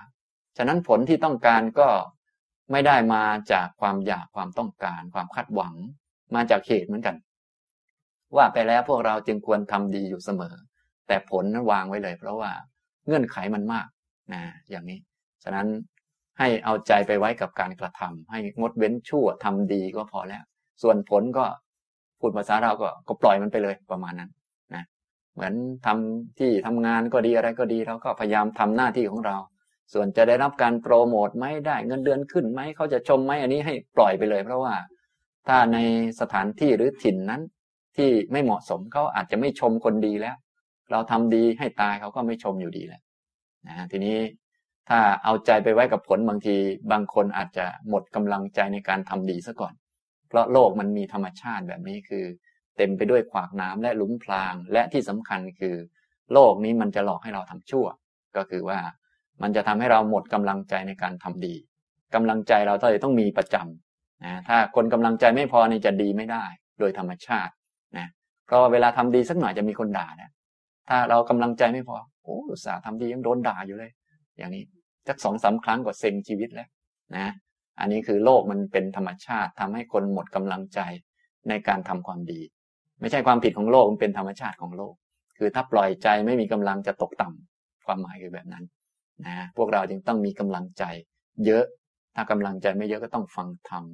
ฉะนั้นผลที่ต้องการก็ไม่ได้มาจากความอยากความต้องการ ความคาดหวัง มาจากเหตุเหมือนกัน ว่าไปแล้วพวกเราจึงควรทำดีอยู่เสมอ แต่ผลนั้นวางไว้เลย เพราะว่าเงื่อนไขมันมากนะอย่างนี้ ฉะนั้นให้เอาใจไปไว้กับการกระทำให้งดเว้นชั่วทำดีก็พอแล้ว ส่วนผลก็พูดภาษาเราก็ก็ปล่อยมันไปเลยประมาณนั้นนะเหมือนทำที่ทำงานก็ดีอะไรก็ดีเราก็พยายามทำหน้าที่ของเรา ส่วนจะได้รับการโปรโมทไหมได้เงินเดือนขึ้นไหมเขาจะชมไหมอันนี้ให้ปล่อยไปเลย เพราะว่าถ้าในสถานที่หรือถิ่นนั้น ที่ไม่เหมาะสมเขาอาจจะไม่ชมคนดีแล้ว เราทำดีให้ตายเขาก็ไม่ชมอยู่ดีแหละนะทีนี้ถ้าเอาใจไปไว้กับผลบางที บางคนอาจจะหมดกำลังใจในการทำดีซะก่อน เพราะโลกมันมีธรรมชาติแบบนี้คือ เต็มไปด้วยขวากน้ำและหลุมพราง และที่สำคัญคือ โลกนี้มันจะหลอกให้เราทำชั่ว ก็คือว่ามันจะทำให้เราหมดกำลังใจในการทำดีกำลังใจเราต้องต้องมีประจำนะถ้าคนกำลังใจไม่พอนี่จะดีไม่ได้ โดยธรรมชาติ เพราะเวลาทำดีสักหน่อยจะมีคนด่านะถ้าเรากำลังใจไม่พอโอ้อุตส่าห์ทำดียังโดนด่าอยู่เลย อย่างนี้สักสองสาครั้งก็เซ็งชีวิตแล้วนะ อันนี้คือโลกมันเป็นธรรมชาติทำให้คนหมดกำลังใจในการทำความดี ไม่ใช่ความผิดของโลกมันเป็นธรรมชาติของโลก คือถ้าปล่อยใจไม่มีกำลังจะตกต่ำความหมายคือแบบนั้นนะพวกเราจึงต้องมีกำลังใจ เยอะถ้ากำลังใจไม่เยอะก็ต้องฟังธรรม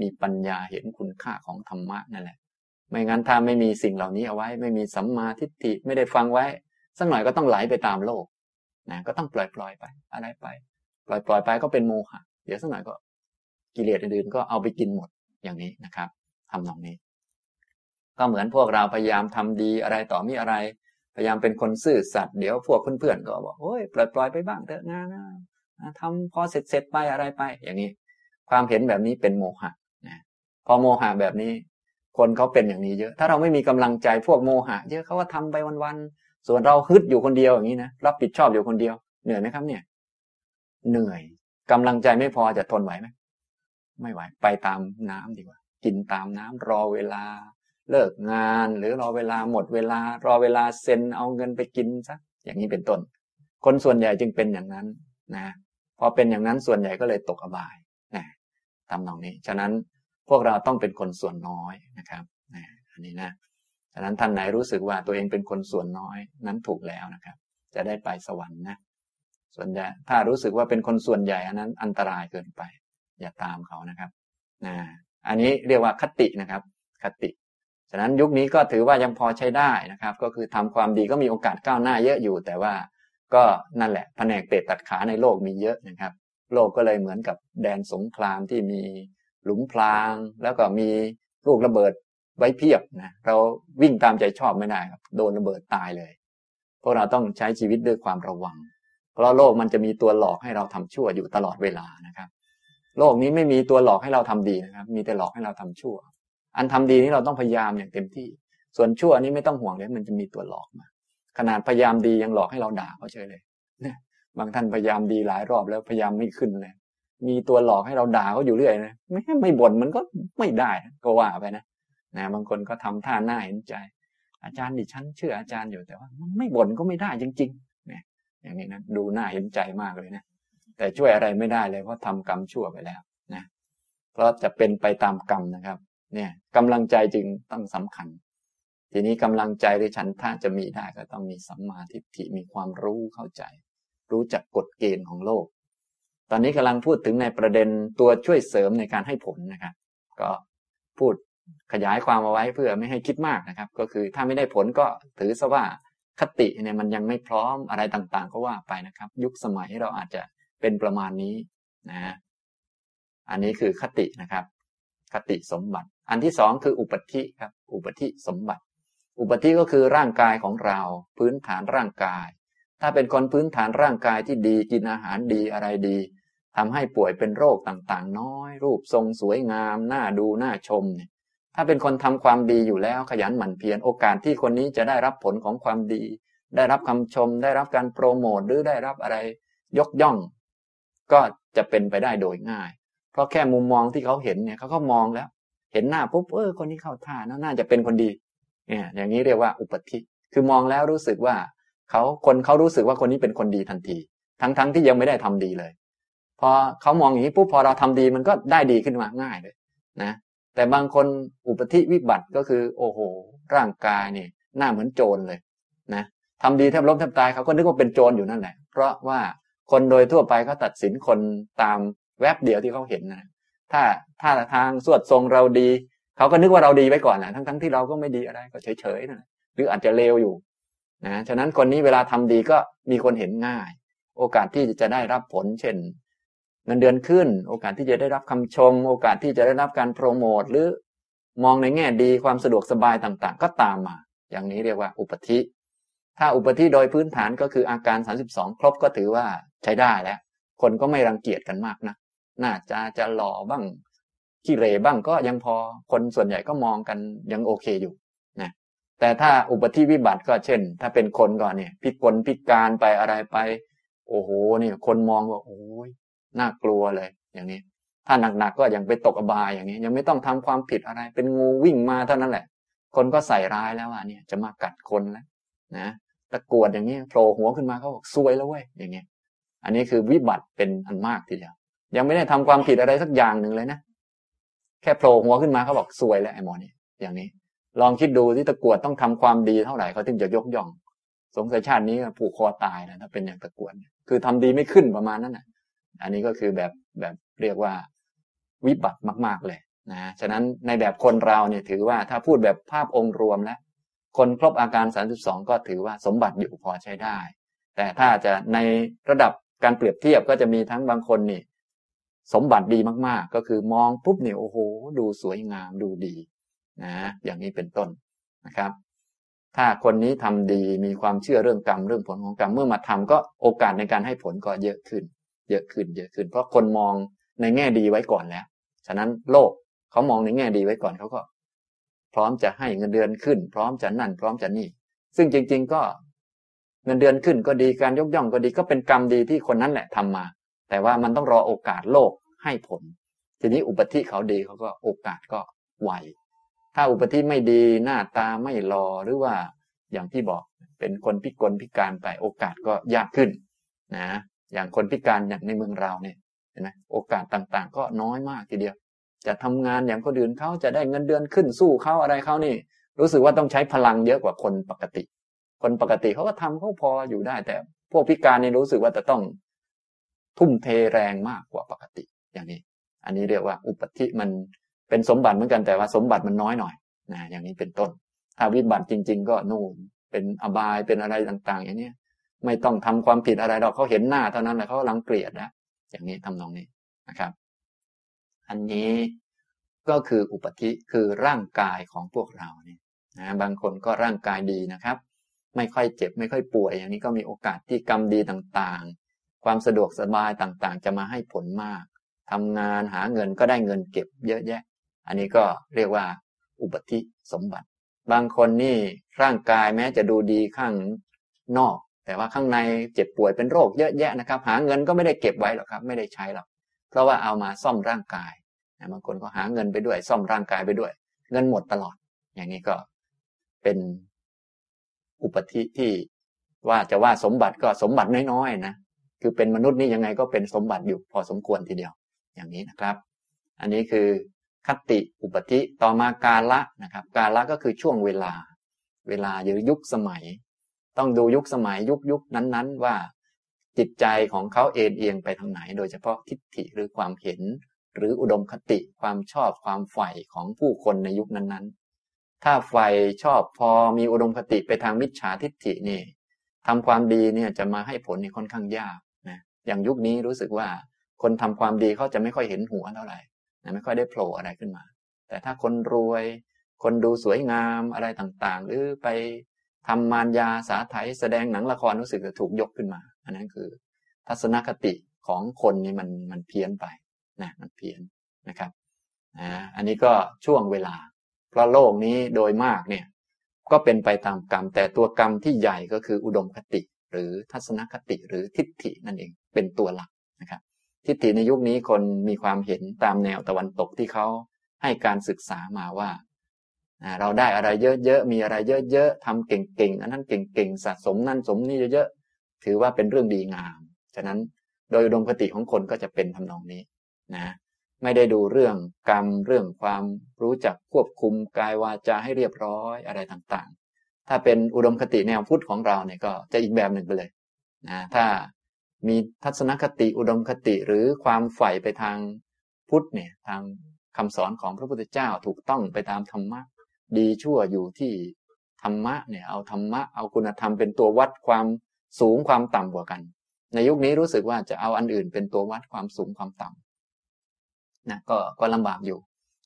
มีปัญญาเห็นคุณค่าของธรรมะนั่นแหละ ไม่งั้นถ้าไม่มีสิ่งเหล่านี้เอาไว้ ไม่มีสัมมาทิฏฐิไม่ได้ฟังไว้ สักหน่อยก็ต้องไหลไปตามโลกนะก็ต้องปล่อยปล่อยไป อะไรไป ปล่อยปล่อยไปก็เป็นโมหะเดี๋ยวสักหน่อยก็กิเลสอื่นๆก็เอาไปกินหมดอย่างนี้นะครับทำตรงนี้ ก็เหมือนพวกเราพยายามทำดีอะไรต่อมีอะไร พยายามเป็นคนซื่อสัตย์เดี๋ยวพวกเพื่อนๆก็บอกโอ้ยปล่อยปล่อยไปบ้างเถอะงานนะทำพอเสร็จเสร็จไปอะไรไป อย่างนี้ ความเห็นแบบนี้เป็นโมหะนะพอโมหะแบบนี้ คนเขาเป็นอย่างนี้เยอะ ถ้าเราไม่มีกำลังใจพวกโมหะ เยอะเขาก็ทำไปวันๆ ส่วนเราฮึดอยู่คนเดียวอย่างนี้นะรับผิดชอบอยู่คนเดียว เหนื่อยไหมครับเนี่ย เหนื่อยกำลังใจไม่พอจะทนไหวไหมไม่ไหว ไปตามน้ำดีกว่า กินตามน้ำรอเวลา เลิกงาน หรือรอเวลาหมดเวลา รอเวลาเซ็นเอาเงินไปกินซะอย่างนี้เป็นต้น คนส่วนใหญ่จึงเป็นอย่างนั้นนะพอเป็นอย่างนั้นส่วนใหญ่ก็เลยตกอบายนะทำนองนี้ ฉะนั้น วกเราต้องเป็นคนส่วนน้อยนะครับนะอันนี้นะฉะนั้นท่านไหนรู้สึกว่าตัวเองเป็นคนส่วนน้อยนั้นถูกแล้วนะครับ จะได้ไปสวรรค์นะส่วนใหญ่ถ้ารู้สึกว่าเป็นคนส่วนใหญ่อันนั้นอันตรายเกินไป อย่าตามเขานะครับนะอันนี้เรียกว่าคตินะครับ คติฉะนั้นยุคนี้ก็ถือว่ายังพอใช้ได้นะครับ ก็คือทำความดีก็มีโอกาสก้าวหน้าเยอะอยู่ แต่ว่าก็นั่นแหละแผนกเตะตัดขาในโลกมีเยอะนะครับ โลกก็เลยเหมือนกับแดนสงครามที่มี หลุมพราง แล้วก็มีลูกระเบิดไว้เพียบนะเราวิ่งตามใจชอบไม่ได้ครับ โดนระเบิดตายเลยพวกเราต้องใช้ชีวิตด้วยความระวัง เพราะโลกมันจะมีตัวหลอกให้เราทำชั่วอยู่ตลอดเวลานะครับ โลกนี้ไม่มีตัวหลอกให้เราทำดีนะครับ มีแต่หลอกให้เราทำชั่ว อันทำดีนี้เราต้องพยายามอย่างเต็มที่ ส่วนชั่วนี้ไม่ต้องห่วงเลยมันจะมีตัวหลอกมา ขนาดพยายามดียังหลอกให้เราด่าเขาเฉยเลยบางท่านพยายามดีหลายรอบแล้วพยายามไม่ขึ้นเลย มีตัวหลอกให้เราด่าเขาอยู่เรื่อยนะไม่ไม่บ่นมันก็ไม่ได้ก็ว่าไปนะนะบางคนก็ทำท่าหน้าเห็นใจ อาจารย์ดิฉันเชื่ออาจารย์อยู่แต่ว่าไม่บ่นก็ไม่ได้จริงๆเนี่ยอย่างนี้นะดูหน่าเห็นใจมากเลยนะแต่ช่วยอะไรไม่ได้เลยเพราะทำกรรมชั่วไปแล้วนะเพราะจะเป็นไปตามกรรมนะครับ เนี่ยกำลังใจจึงต้องสำคัญ ทีนี้กำลังใจหรือฉันถ้าจะมีได้ก็ต้องมีสัมมาทิฏฐิมีความรู้เข้าใจ รู้จักกฎเกณฑ์ของโลก ตอนนี้กำลังพูดถึงในประเด็นตัวช่วยเสริมในการให้ผลนะครับ ก็พูดขยายความเอาไว้เพื่อไม่ให้คิดมากนะครับ ก็คือถ้าไม่ได้ผลก็ถือซะว่าคติเนี่ยมันยังไม่พร้อมอะไรต่างๆ ก็ว่าไปนะครับ ยุคสมัยเราอาจจะเป็นประมาณนี้นะอันนี้คือคตินะครับ คติสมบัติ อันที่สองคืออุปธิครับ อุปธิสมบัติ อุปธิก็คือร่างกายของเรา พื้นฐานร่างกาย ถ้าเป็นคนพื้นฐานร่างกายที่ดีกินอาหารดีอะไรดี ทำให้ป่วยเป็นโรคต่างๆ น้อย รูปทรงสวยงาม น่าดูน่าชมเนี่ยถ้าเป็นคนทำความดีอยู่แล้วขยันหมั่นเพียรโอกาสที่คนนี้จะได้รับผลของความดี ได้รับคำชม ได้รับการโปรโมทหรือได้รับอะไร ยกย่อง ก็จะเป็นไปได้โดยง่าย เพราะแค่มุมมองที่เขาเห็นเนี่ยเขาก็มองแล้ว เห็นหน้าปุ๊บเออคนนี้เข้าท่าน่าจะเป็นคนดี เนี่ยอย่างนี้เรียกว่าอุปธิคือมองแล้วรู้สึกว่าเขาคนเขารู้สึกว่าคนนี้เป็นคนดีทันที ทั้งๆทที่ยังไม่ได้ทำดีเลย พอเขามองอย่างนี้ปุ๊บพอเราทำดีมันก็ได้ดีขึ้นมาง่ายเลยนะแต่บางคนอุปธิวิบัติก็คือ โอ้โห ร่างกายนี่หน้าเหมือนโจรเลยนะทำดีแทบล้มแทบตายเขาก็นึกว่าเป็นโจรอยู่นั่นแหละ เพราะว่าคนโดยทั่วไปเขาตัดสินคนตามแวบเดียวที่เขาเห็นนะถ้าถ้าทางสวดทรงเราดีเขาก็นึกว่าเราดีไว้ก่อนนะทั้งทั้งที่เราก็ไม่ดีอะไรก็เฉยๆนะหรืออาจจะเลวอยู่นะฉะนั้นคนนี้เวลาทำดีก็มีคนเห็นง่าย โอกาสที่จะได้รับผล เช่น เงินเดือนขึ้น โอกาสที่จะได้รับคำชม โอกาสที่จะได้รับการโปรโมทหรือมองในแง่ดีความสะดวกสบายต่างๆ ก็ตามมา อย่างนี้เรียกว่าอุปธิ ถ้าอุปธิโดยพื้นฐานก็คืออาการ 32 ครบก็ถือว่าใช้ได้แล้ว คนก็ไม่รังเกียจกันมากนะน่าจะจะหล่อบ้างขี้เรบ้างก็ยังพอคนส่วนใหญ่ก็มองกันยังโอเคอยู่นะแต่ถ้าอุปธิวิบัติก็เช่น ถ้าเป็นคนก่อนเนี่ยพิกลพิการไปอะไรไป โอ้โหนี่คนมองว่าโอ้ย น่ากลัวเลยอย่างนี้ ถ้าหนักๆก็ยังไปตกอบายอย่างนี้ ยังไม่ต้องทำความผิดอะไร เป็นงูวิ่งมาเท่านั้นแหละ คนก็ใส่ร้ายแล้วว่าเนี่ยจะมากัดคนแล้วนะตะกวดอย่างนี้โผล่หัวขึ้นมาเขาบอกซวยแล้วเว้ยอย่างเงี้ยอันนี้คือวิบัติเป็นอันมากทีเดียวยังไม่ได้ทำความผิดอะไรสักอย่างหนึ่งเลยนะแค่โผล่หัวขึ้นมาเขาบอกซวยแล้วไอ้หมอนี่อย่างนี้ ลองคิดดูที่ตะกวดต้องทำความดีเท่าไหร่เขาถึงจะยกย่อง สงสัยชาตินี้ผูกคอตายนะถ้าเป็นอย่างตะกวดคือทำดีไม่ขึ้นประมาณนั้นนะ อันนี้ก็คือแบบแบบเรียกว่าวิบัติมาก ๆเลยนะ ฉะนั้นในแบบคนเราเนี่ยถือว่าถ้าพูดแบบภาพองค์รวมแล้วคนครบอาการ 32 ก็ถือว่าสมบัติอยู่พอใช้ได้ แต่ถ้าจะในระดับการเปรียบเทียบก็จะมีทั้งบางคนนี่สมบัติดีมากๆ ก็คือมองปุ๊บเนี่ยโอ้โห ดูสวยงามดูดีนะอย่างนี้เป็นต้นนะครับ ถ้าคนนี้ทำดีมีความเชื่อเรื่องกรรมเรื่องผลของกรรมเมื่อมาทำก็โอกาสในการให้ผลก็เยอะขึ้น เยอะขึ้นเยอะขึ้น เพราะคนมองในแง่ดีไว้ก่อนแล้ว ฉะนั้นโลกเขามองในแง่ดีไว้ก่อนเขาก็ พร้อมจะให้เงินเดือนขึ้น พร้อมจะนั่น พร้อมจะนี่ ซึ่งจริง ๆ ก็เงินเดือนขึ้นก็ดีการยกย่องก็ดีก็เป็นกรรมดีที่คนนั้นแหละทำมา แต่ว่ามันต้องรอโอกาสโลกให้ผล ทีนี้อุปธิเขาดีเขาก็โอกาสก็ไวถ้าอุปธิไม่ดีหน้าตาไม่รอหรือว่าอย่างที่บอกเป็นคนพิกลพิการไปโอกาสก็ยากขึ้นนะ อย่างคนพิการอย่างในเมืองเราเนี่ยเห็นไหมโอกาสต่างๆ ก็น้อยมากทีเดียว จะทำงานอย่างคนอื่นเขาจะได้เงินเดือนขึ้นสู้เขาอะไรเขานี่ รู้สึกว่าต้องใช้พลังเยอะกว่าคนปกติ คนปกติเขาก็ทำเขาพออยู่ได้ แต่พวกพิการนี่รู้สึกว่าจะต้องทุ่มเทแรงมากกว่าปกติ อย่างนี้ อันนี้เรียกว่าอุปธิมันเป็นสมบัติเหมือนกันแต่ว่าสมบัติมันน้อยหน่อยนะอย่างนี้เป็นต้นถ้าวิบัติจริง ๆ ก็นู่นเป็นอบายเป็นอะไรต่าง ๆ อย่างนี้ ไม่ต้องทำความผิดอะไรหรอกเขาเห็นหน้าเท่านั้นแหละเขาลังเกลียดแล้วอย่างนี้ทำนองนี้นะครับ อันนี้ก็คืออุปธิคือร่างกายของพวกเราเนี่ยนะบางคนก็ร่างกายดีนะครับ ไม่ค่อยเจ็บไม่ค่อยป่วย อย่างนี้ก็มีโอกาสที่กรรมดีต่างๆ ความสะดวกสบายต่างๆ จะมาให้ผลมากทำงานหาเงินก็ได้เงินเก็บเยอะแยะ อันนี้ก็เรียกว่า อุบัติสมบัติ บางคนนี่ร่างกายแม้จะดูดีข้างนอก แต่ว่าข้างในเจ็บป่วยเป็นโรคเยอะแยะนะครับ หาเงินก็ไม่ได้เก็บไว้หรอกครับ ไม่ได้ใช้หรอกเพราะว่าเอามาซ่อมร่างกายบางคนก็หาเงินไปด้วย ซ่อมร่างกายไปด้วย เงินหมดตลอด อย่างนี้ก็เป็นอุปธิที่ว่าจะว่าสมบัติก็สมบัติน้อยๆนะคือเป็นมนุษย์นี่ยังไงก็เป็นสมบัติอยู่พอสมควรทีเดียว อย่างนี้นะครับ อันนี้คือคติอุปธิต่อมากาละนะครับ กาละก็คือช่วงเวลา เวลาหรือยุคสมัย ต้องดูยุคสมัยยุคยุคนั้นๆ ว่า จิตใจของเขาเอ็นเอียงไปทางไหน โดยเฉพาะทิฏฐิหรือความเห็น หรืออุดมคติความชอบความใฝ่ของผู้คนในยุคนั้นๆ ถ้าใฝ่ชอบพอมีอุดมคติไปทางมิจฉาทิฏฐินี่ทำความดีเนี่ยจะมาให้ผลนี่ค่อนข้างยากนะอย่างยุคนี้รู้สึกว่าคนทำความดีเขาจะไม่ค่อยเห็นหัวเท่าไหร่นะไม่ค่อยได้โผล่อะไรขึ้นมา แต่ถ้าคนรวย คนดูสวยงามอะไรต่างๆ หรือไป ทำมารยาสาไถแสดงหนังละครรู้สึกจะถูกยกขึ้นมา อันนั้นคือ ทัศนคติของคนนี่มันมันเพี้ยนไปนะมันเพี้ยนนะครับอ่าอันนี้ก็ช่วงเวลา เพราะโลกนี้โดยมากเนี่ยก็เป็นไปตามกรรม แต่ตัวกรรมที่ใหญ่ก็คืออุดมคติ หรือทัศนคติหรือทิฏฐินั่นเองเป็นตัวหลักนะครับ ทิฏฐิในยุคนี้คนมีความเห็นตามแนวตะวันตกที่เขาให้การศึกษามาว่า เราได้อะไรเยอะๆมีอะไรเยอะๆทำเก่งๆอันนั้นเก่งๆสะสมนั่นสมนี่เยอะๆถือว่าเป็นเรื่องดีงาม ฉะนั้นโดยอุดมคติของคนก็จะเป็นทำนองนี้นะไม่ได้ดูเรื่องกรรมเรื่องความรู้จักควบคุมกายวาจาให้เรียบร้อยอะไรต่างๆ ถ้าเป็นอุดมคติแนวพุทธของเราเนี่ยก็จะอีกแบบหนึ่งไปเลยนะถ้ามีทัศนคติอุดมคติหรือความใฝ่ไปทางพุทธเนี่ยทางคำสอนของพระพุทธเจ้าถูกต้องไปตามธรรมะ ดีชั่วอยู่ที่ธรรมะเนี่ยเอาธรรมะเอาคุณธรรมเป็นตัววัดความสูงความต่ำกว่ากัน ในยุคนี้รู้สึกว่าจะเอาอันอื่นเป็นตัววัดความสูงความต่ำนะก็ก็ลำบากอยู่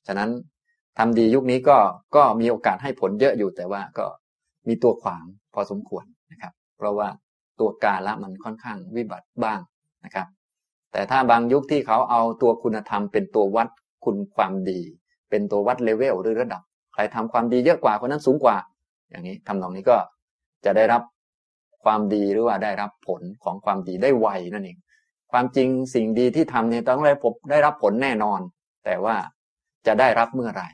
ฉะนั้นทำดียุคนี้ก็ก็มีโอกาสให้ผลเยอะอยู่แต่ว่าก็มีตัวขวางพอสมควรนะครับ เพราะว่าตัวกาละมันค่อนข้างวิบัติบ้างนะครับ แต่ถ้าบางยุคที่เขาเอาตัวคุณธรรมเป็นตัววัดคุณความดี เป็นตัววัดเลเวลหรือระดับ ใครทำความดีเยอะกว่าคนนั้นสูงกว่า อย่างนี้ทำตรงนี้ก็จะได้รับความดีหรือว่าได้รับผลของความดีได้ไวนั่นเอง ความจริงสิ่งดีที่ทำเนี่ยต้องได้ผมได้รับผลแน่นอน แต่ว่าจะได้รับเมื่อไหร่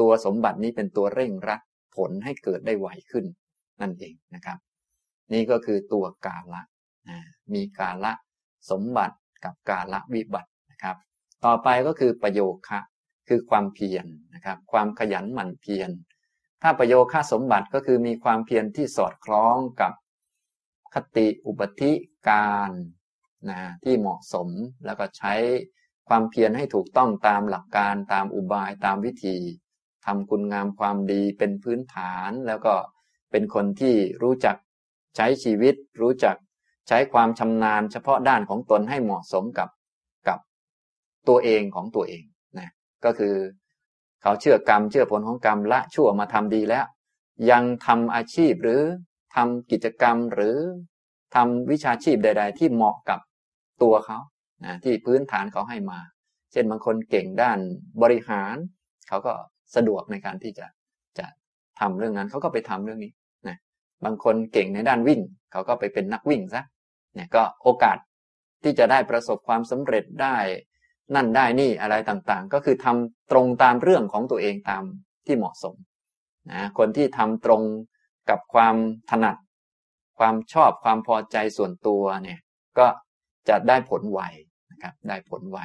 ตัวสมบัตินี้เป็นตัวเร่งรัดผลให้เกิดได้ไวขึ้นนั่นเองนะครับ นี่ก็คือตัวกาละมีกาละสมบัติกับกาละวิบัตินะครับ ต่อไปก็คือประโยคะ คือความเพียรนะครับ ความขยันหมั่นเพียร ถ้าประโยคะสมบัติก็คือมีความเพียรที่สอดคล้องกับคติอุปธิการนะที่เหมาะสมแล้วก็ใช้ความเพียรให้ถูกต้องตามหลักการตามอุบายตามวิธีทำคุณงามความดีเป็นพื้นฐานแล้วก็เป็นคนที่รู้จักใช้ชีวิต รู้จักใช้ความชำนาญเฉพาะด้านของตนให้เหมาะสมกับกับตัวเองของตัวเอง ก็คือ เขาเชื่อกรรม เชื่อผลของกรรมละชั่วมาทำดีแล้ว ยังทำอาชีพหรือทำกิจกรรมหรือทำวิชาชีพใด ๆ ที่เหมาะกับตัวเขานะที่พื้นฐานเขาให้มา เช่นบางคนเก่งด้านบริหาร เขาก็สะดวกในการที่จะจะทำเรื่องนั้นเขาก็ไปทำเรื่องนี้นะบางคนเก่งในด้านวิ่ง เขาก็ไปเป็นนักวิ่งซะเนี่ยก็โอกาสที่จะได้ประสบความสำเร็จได้ นั่นได้นี่อะไรต่างๆ ก็คือทำตรงตามเรื่องของตัวเองตามที่เหมาะสมนะคนที่ทำตรงกับความถนัด ความชอบความพอใจส่วนตัวเนี่ยก็จะได้ผลไวนะครับได้ผลไว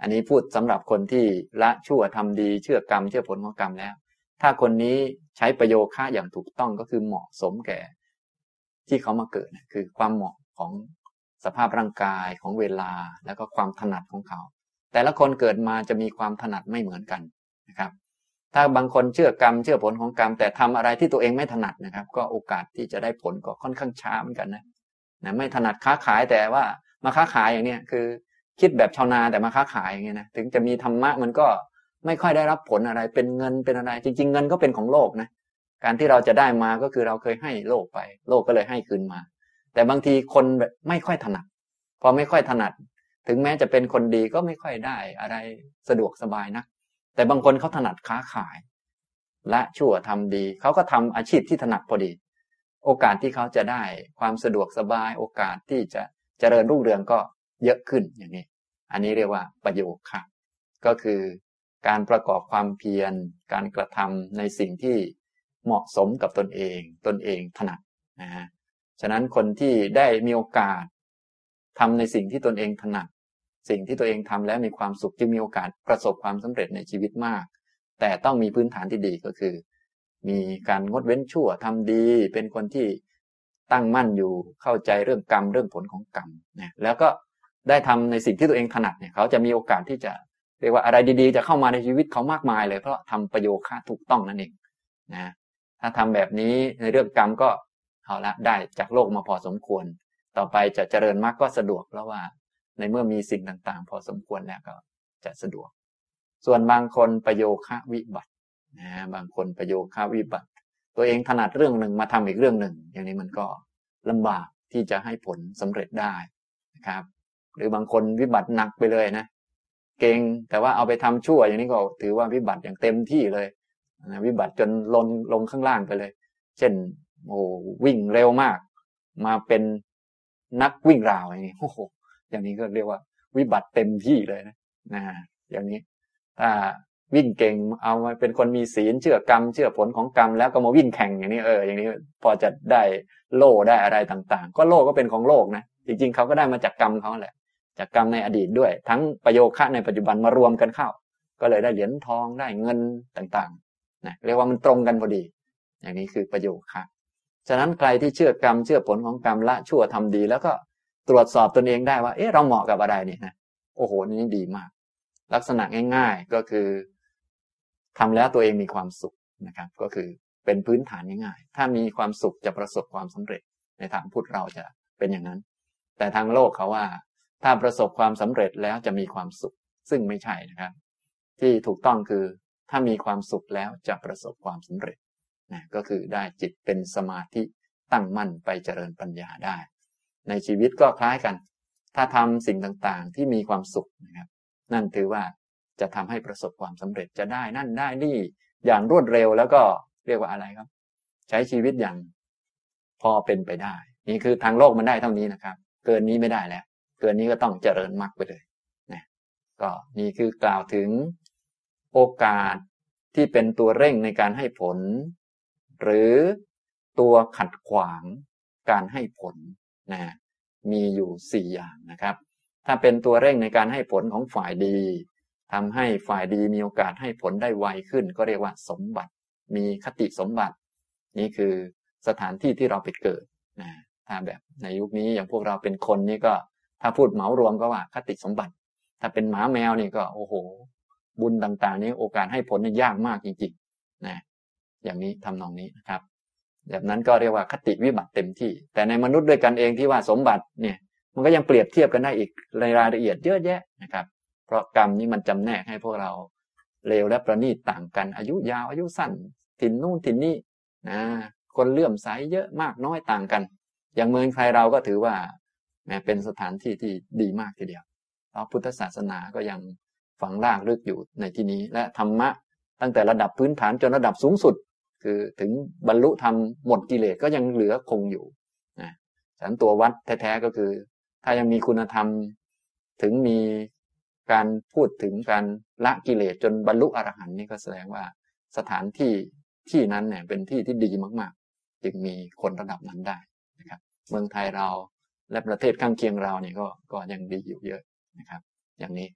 อันนี้พูดสำหรับคนที่ละชั่วทำดีเชื่อกรรมเชื่อผลของกรรมแล้ว ถ้าคนนี้ใช้ประโยชน์ค่าอย่างถูกต้องก็คือเหมาะสมแก่ ที่เขามาเกิดนะคือความเหมาะของสภาพร่างกายของเวลาแล้วก็ความถนัดของเขา แต่ละคนเกิดมาจะมีความถนัดไม่เหมือนกันนะครับ ถ้าบางคนเชื่อกรรมเชื่อผลของกรรม แต่ทำอะไรที่ตัวเองไม่ถนัดนะครับ ก็โอกาสที่จะได้ผลก็ค่อนข้างช้าเหมือนกันนะนะไม่ถนัดค้าขายแต่ว่ามาค้าขายอย่างเนี้ยคือ คิดแบบชาวนาแต่มาค้าขายอย่างเงี้ยนะถึงจะมีธรรมะมันก็ไม่ค่อยได้รับผลอะไร เป็นเงินเป็นอะไร จริง ๆ เงินก็เป็นของโลกนะการที่เราจะได้มาก็คือเราเคยให้โลกไป โลกก็เลยให้คืนมา แต่บางทีคนไม่ค่อยถนัดพอไม่ค่อยถนัด ถึงแม้จะเป็นคนดีก็ไม่ค่อยได้อะไรสะดวกสบายนะแต่บางคนเขาถนัดค้าขาย และชั่วทำดี เขาก็ทำอาชีพที่ถนัดพอดี โอกาสที่เขาจะได้ความสะดวกสบาย โอกาสที่จะเจริญรุ่งเรืองก็เยอะขึ้นอย่างนี้ อันนี้เรียกว่าประโยคค่ะ ก็คือการประกอบความเพียร การกระทำในสิ่งที่เหมาะสมกับตนเอง ตนเองถนัดนะฮะฉะนั้นคนที่ได้มีโอกาสทำในสิ่งที่ตนเองถนัด สิ่งที่ตัวเองทำแล้วมีความสุขจึงมีโอกาสประสบความสำเร็จในชีวิตมาก แต่ต้องมีพื้นฐานที่ดีก็คือ มีการงดเว้นชั่วทำดี เป็นคนที่ตั้งมั่นอยู่เข้าใจเรื่องกรรมเรื่องผลของกรรมนะแล้วก็ได้ทำในสิ่งที่ตัวเองถนัดเนี่ยเขาจะมีโอกาสที่จะเรียกว่าอะไรดีๆ จะเข้ามาในชีวิตเขามากมายเลยเพราะทำประโยชน์ค่าถูกต้องนั่นเองนะถ้าทำแบบนี้ในเรื่องกรรมก็เอาละได้จากโลกมาพอสมควร ต่อไปจะเจริญมากก็สะดวกแล้วว่า ในเมื่อมีสิ่งต่างๆ พอสมควรแล้วก็จะสะดวก ส่วนบางคนประโยคะวิบัตินะบางคนประโยคะวิบัติ ตัวเองถนัดเรื่องหนึ่งมาทำอีกเรื่องหนึ่ง อย่างนี้มันก็ลำบากที่จะให้ผลสำเร็จได้นะครับ หรือบางคนวิบัติหนักไปเลยนะเก่งแต่ว่าเอาไปทำชั่วอย่างนี้ก็ถือว่าวิบัติอย่างเต็มที่เลยนะวิบัติจนลงลงข้างล่างไปเลย เช่นโอ้วิ่งเร็วมาก มาเป็นนักวิ่งราวอย่างนี้โอ้โห อย่างนี้ก็เรียกว่า วิบัติเต็มที่เลยนะนะอย่างนี้ถ้าวิ่งเก่งเอามาเป็นคนมีศีลเชื่อกรรม เชื่อผลของกรรม แล้วก็มาวิ่งแข่งอย่างนี้เอออย่างนี้พอจะได้โล่ได้อะไรต่าง ๆ ก็โล่ก็เป็นของโลกนะจริงๆเขาก็ได้มาจากกรรมเขาแหละ จากกรรมในอดีตด้วย ทั้งประโยคะในปัจจุบันมารวมกันเข้า ก็เลยได้เหรียญทองได้เงินต่างๆนะเรียกว่ามันตรงกันพอดี อย่างนี้คือประโยคะฉะนั้นใครที่เชื่อกรรมเชื่อผลของกรรมละชั่วทำดี แล้วก็ ตรวจสอบตนเองได้ว่า เอ๊ะเราเหมาะกับอะไรนี่นะโอ้โหนี่ดีมาก ลักษณะง่าย ๆก็คือทำแล้วตัวเองมีความสุขนะครับ ก็คือเป็นพื้นฐานง่ายๆ ถ้ามีความสุขจะประสบความสำเร็จ ในทางพุทธเราจะเป็นอย่างนั้น แต่ทางโลกเขาว่า ถ้าประสบความสำเร็จแล้วจะมีความสุข ซึ่งไม่ใช่นะครับ ที่ถูกต้องคือถ้ามีความสุขแล้วจะประสบความสำเร็จนะก็คือได้จิตเป็นสมาธิตั้งมั่นไปเจริญปัญญาได้ ในชีวิตก็คล้ายกัน ถ้าทำสิ่งต่างๆ ที่มีความสุขนะครับ นั่นถือว่าจะทำให้ประสบความสำเร็จจะได้นั่นได้นี่อย่างรวดเร็วแล้วก็เรียกว่าอะไรครับ ใช้ชีวิตอย่างพอเป็นไปได้ นี่คือทางโลกมันได้เท่านี้นะครับ เกินนี้ไม่ได้แล้ว เกินนี้ก็ต้องเจริญมรรคไปเลยนะก็นี่คือกล่าวถึงโอกาสที่เป็นตัวเร่งในการให้ผล หรือตัวขัดขวางการให้ผล นะมีอยู่สี่อย่างนะครับ ถ้าเป็นตัวเร่งในการให้ผลของฝ่ายดีทำให้ฝ่ายดีมีโอกาสให้ผลได้ไวขึ้น ก็เรียกว่าสมบัติ มีคติสมบัติ นี่คือสถานที่ที่เราไปเกิดนะถ้าแบบในยุคนี้อย่างพวกเราเป็นคนนี่ก็ถ้าพูดเหมารวมก็ว่าคติสมบัติ ถ้าเป็นหมาแมวนี่ก็โอ้โห บุญต่างๆ นี้โอกาสให้ผลนี่ยากมากจริงๆนะอย่างนี้ทำนองนี้นะครับ แบบนั้นก็เรียกว่าคติวิบัติเต็มที่ แต่ในมนุษย์ด้วยกันเองที่ว่าสมบัติเนี่ยมันก็ยังเปรียบเทียบกันได้อีกในรายละเอียดเยอะแยะนะครับ เพราะกรรมนี้มันจำแนกให้พวกเราเลวและประณีตต่างกัน อายุยาวอายุสั้นถิ่นนู่นถิ่นนี่นะคนเลื่อมใสเยอะมากน้อยต่างกัน อย่างเมืองไทยเราก็ถือว่าแม้เป็นสถานที่ที่ดีมากทีเดียวเพราะพุทธศาสนาก็ยังฝังรากลึกอยู่ในที่นี้ และธรรมะตั้งแต่ระดับพื้นฐานจนระดับสูงสุด คือถึงบรรลุธรรมหมดกิเลสก็ยังเหลือคงอยู่นะฉันตัววัดแท้ๆก็คือ ถ้ายังมีคุณธรรมถึงมีการพูดถึงการละกิเลสจนบรรลุอรหันต์นี่ก็แสดงว่าสถานที่ที่นั้นเนี่ยเป็นที่ที่ดีมากๆ จึงมีคนระดับนั้นได้นะครับ เมืองไทยเราและประเทศข้างเคียงเราเนี่ยก็ก็ยังดีอยู่เยอะนะครับ อย่างนี้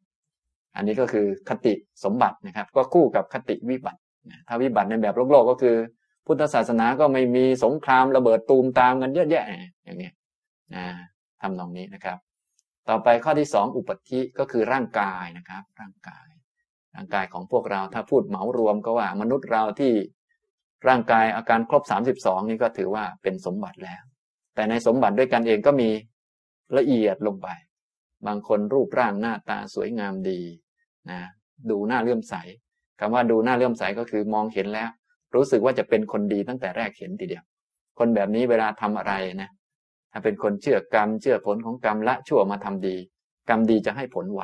อันนี้ก็คือคติสมบัตินะครับ ก็คู่กับคติวิบัติ ถ้าวิบัติในแบบโลกโลกก็คือ พุทธศาสนาก็ไม่มีสงครามระเบิดตูมตามกันเยอะแยะอย่างนี้นะทำตรงนี้นะครับ ต่อไปข้อที่สองอุปธิก็คือร่างกายนะครับ ร่างกาย ร่างกายของพวกเราถ้าพูดเหมารวมก็ว่ามนุษย์เราที่ร่างกายอาการครบสามสิบสองนี่ก็ถือว่าเป็นสมบัติแล้ว แต่ในสมบัติด้วยกันเองก็มีละเอียดลงไป บางคนรูปร่างหน้าตาสวยงามดีนะดูหน้าเลื่อมใส คำว่าดูหน้าเลื่อมใสก็คือมองเห็นแล้ว รู้สึกว่าจะเป็นคนดีตั้งแต่แรกเห็นทีเดียว คนแบบนี้เวลาทำอะไรนะถ้าเป็นคนเชื่อกรรมเชื่อผลของกรรมละชั่วมาทำดี กรรมดีจะให้ผลไว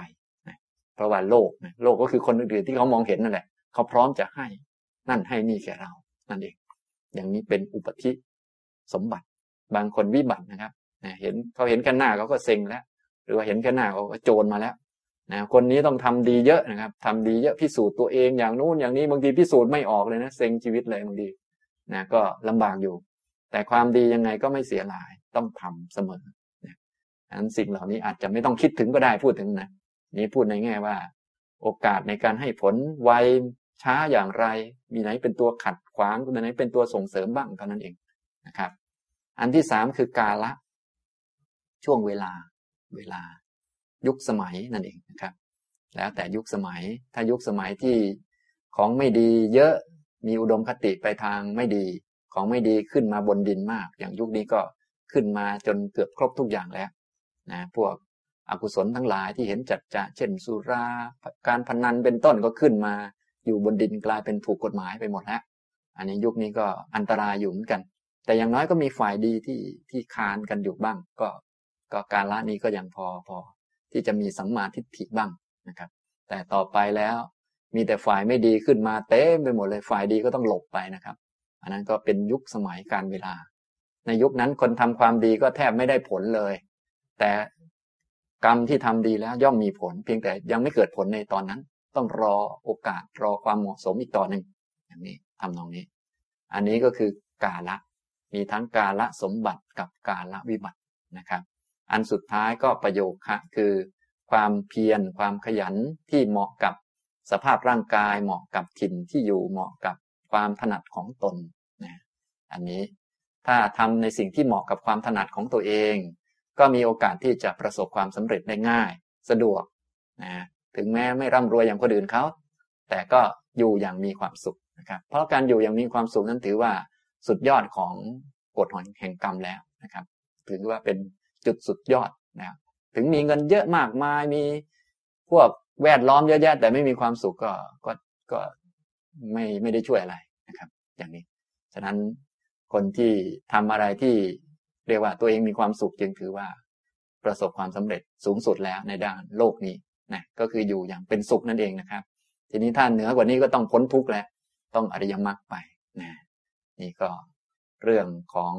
นะเพราะว่าโลกนะโลกก็คือคนอื่นๆที่เขามองเห็นนั่นแหละ เขาพร้อมจะให้นั่นให้นี่แก่เรา นั่นเอง อย่างนี้เป็นอุปธิสมบัติ บางคนวิบัตินะครับนะเห็นเขาเห็นแค่หน้าเขาก็เซ็งแล้ว หรือว่าเห็นแค่หน้าเขาก็โจรมาแล้ว นะคนนี้ต้องทำดีเยอะนะครับทำดีเยอะพิสูจน์ตัวเองอย่างนู้นอย่างนี้บางทีพิสูจน์ไม่ออกเลยนะเซ็งชีวิตเลยบางทีนะก็ลำบากอยู่ แต่ความดียังไงก็ไม่เสียหลายต้องทำเสมอนะนั้นสิ่งเหล่านี้อาจจะไม่ต้องคิดถึงก็ได้พูดถึงนะนี้พูดในแง่ว่า โอกาสในการให้ผลไวช้าอย่างไร มีไหนเป็นตัวขัดขวางมีไหนเป็นตัวส่งเสริมบ้างเท่านั้นเองนะครับ อันที่สามคือกาละ ช่วงเวลาเวลา ยุคสมัยนั่นเองนะครับ แล้วแต่ยุคสมัยถ้ายุคสมัยที่ของไม่ดีเยอะมีอุดมคติไปทางไม่ดี ของไม่ดีขึ้นมาบนดินมาก อย่างยุคนี้ก็ขึ้นมาจนเกือบครบทุกอย่างแล้วนะพวกอกุศลทั้งหลายที่เห็นจัดจะ เช่นสุราการพนันเป็นต้นก็ขึ้นมา อยู่บนดินกลายเป็นถูกกฎหมายไปหมดแล้วอันนี้ยุคนี้ก็อันตรายอยู่เหมือนกัน แต่อย่างน้อยก็มีฝ่ายดีที่ที่คานกันอยู่บ้าง ก็ก็การละนี้ก็ยังพอพอ ที่จะมีสัมมาทิฏฐิบ้างนะครับ แต่ต่อไปแล้วมีแต่ฝ่ายไม่ดีขึ้นมาเต็มไปหมดเลยฝ่ายดีก็ต้องหลบไปนะครับ อันนั้นก็เป็นยุคสมัยการเวลา ในยุคนั้นคนทำความดีก็แทบไม่ได้ผลเลย แต่กรรมที่ทำดีแล้วย่อมมีผล เพียงแต่ยังไม่เกิดผลในตอนนั้น ต้องรอโอกาสรอความเหมาะสมอีกต่อหนึ่งอย่างนี้ทำตรงนี้ อันนี้ก็คือกาละ มีทั้งกาละสมบัติกับกาละวิบัตินะครับ อันสุดท้ายก็ประโยคะคือ ความเพียรความขยันที่เหมาะกับสภาพร่างกายเหมาะกับถิ่นที่อยู่เหมาะกับความถนัดของตนนะอันนี้ถ้าทำในสิ่งที่เหมาะกับความถนัดของตัวเอง ก็มีโอกาสที่จะประสบความสำเร็จได้ง่าย สะดวกนะถึงแม้ไม่ร่ำรวยอย่างคนอื่นเขาแต่ก็อยู่อย่างมีความสุขนะครับเพราะการอยู่อย่างมีความสุขนั้นถือว่าสุดยอดของกฎแห่งกรรมแล้วนะครับ ถือว่าเป็น จุดสุดยอดนะครับถึงมีเงินเยอะมากมายมีพวกแวดล้อมเยอะแยะแต่ไม่มีความสุขก็ก็ก็ไม่ไม่ได้ช่วยอะไรนะครับ อย่างนี้ ฉะนั้นคนที่ทำอะไรที่เรียกว่าตัวเองมีความสุขจึงถือว่า ประสบความสำเร็จสูงสุดแล้วในด้านโลกนี้นะก็คืออยู่อย่างเป็นสุขนั่นเองนะครับ ทีนี้ท่าเหนือกว่านี้ก็ต้องพ้นทุกข์แล้ว ต้องอริยมรรคไปนะนี่ก็เรื่องของ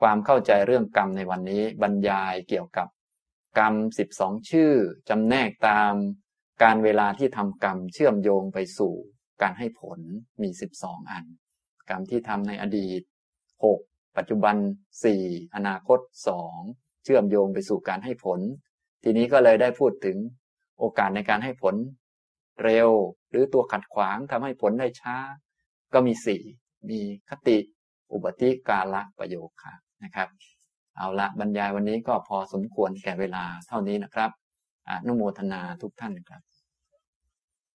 ความเข้าใจเรื่องกรรมในวันนี้บรรยายเกี่ยวกับกรรมสิบสองชื่อจำแนกตามการเวลาที่ทำกรรมเชื่อมโยงไปสู่การให้ผลมีสิบสองอัน กรรมที่ทำในอดีตหกปัจจุบันสี่อนาคตสองเชื่อมโยงไปสู่การให้ผล ทีนี้ก็เลยได้พูดถึงโอกาสในการให้ผล เร็วหรือตัวขัดขวางทำให้ผลได้ช้า ก็มีสี่มีคติ อุปติกาละประโยคะ นะครับ เอาละบรรยายวันนี้ก็พอสมควรแก่เวลาเท่านี้นะครับอนุโมทนาทุกท่านครับ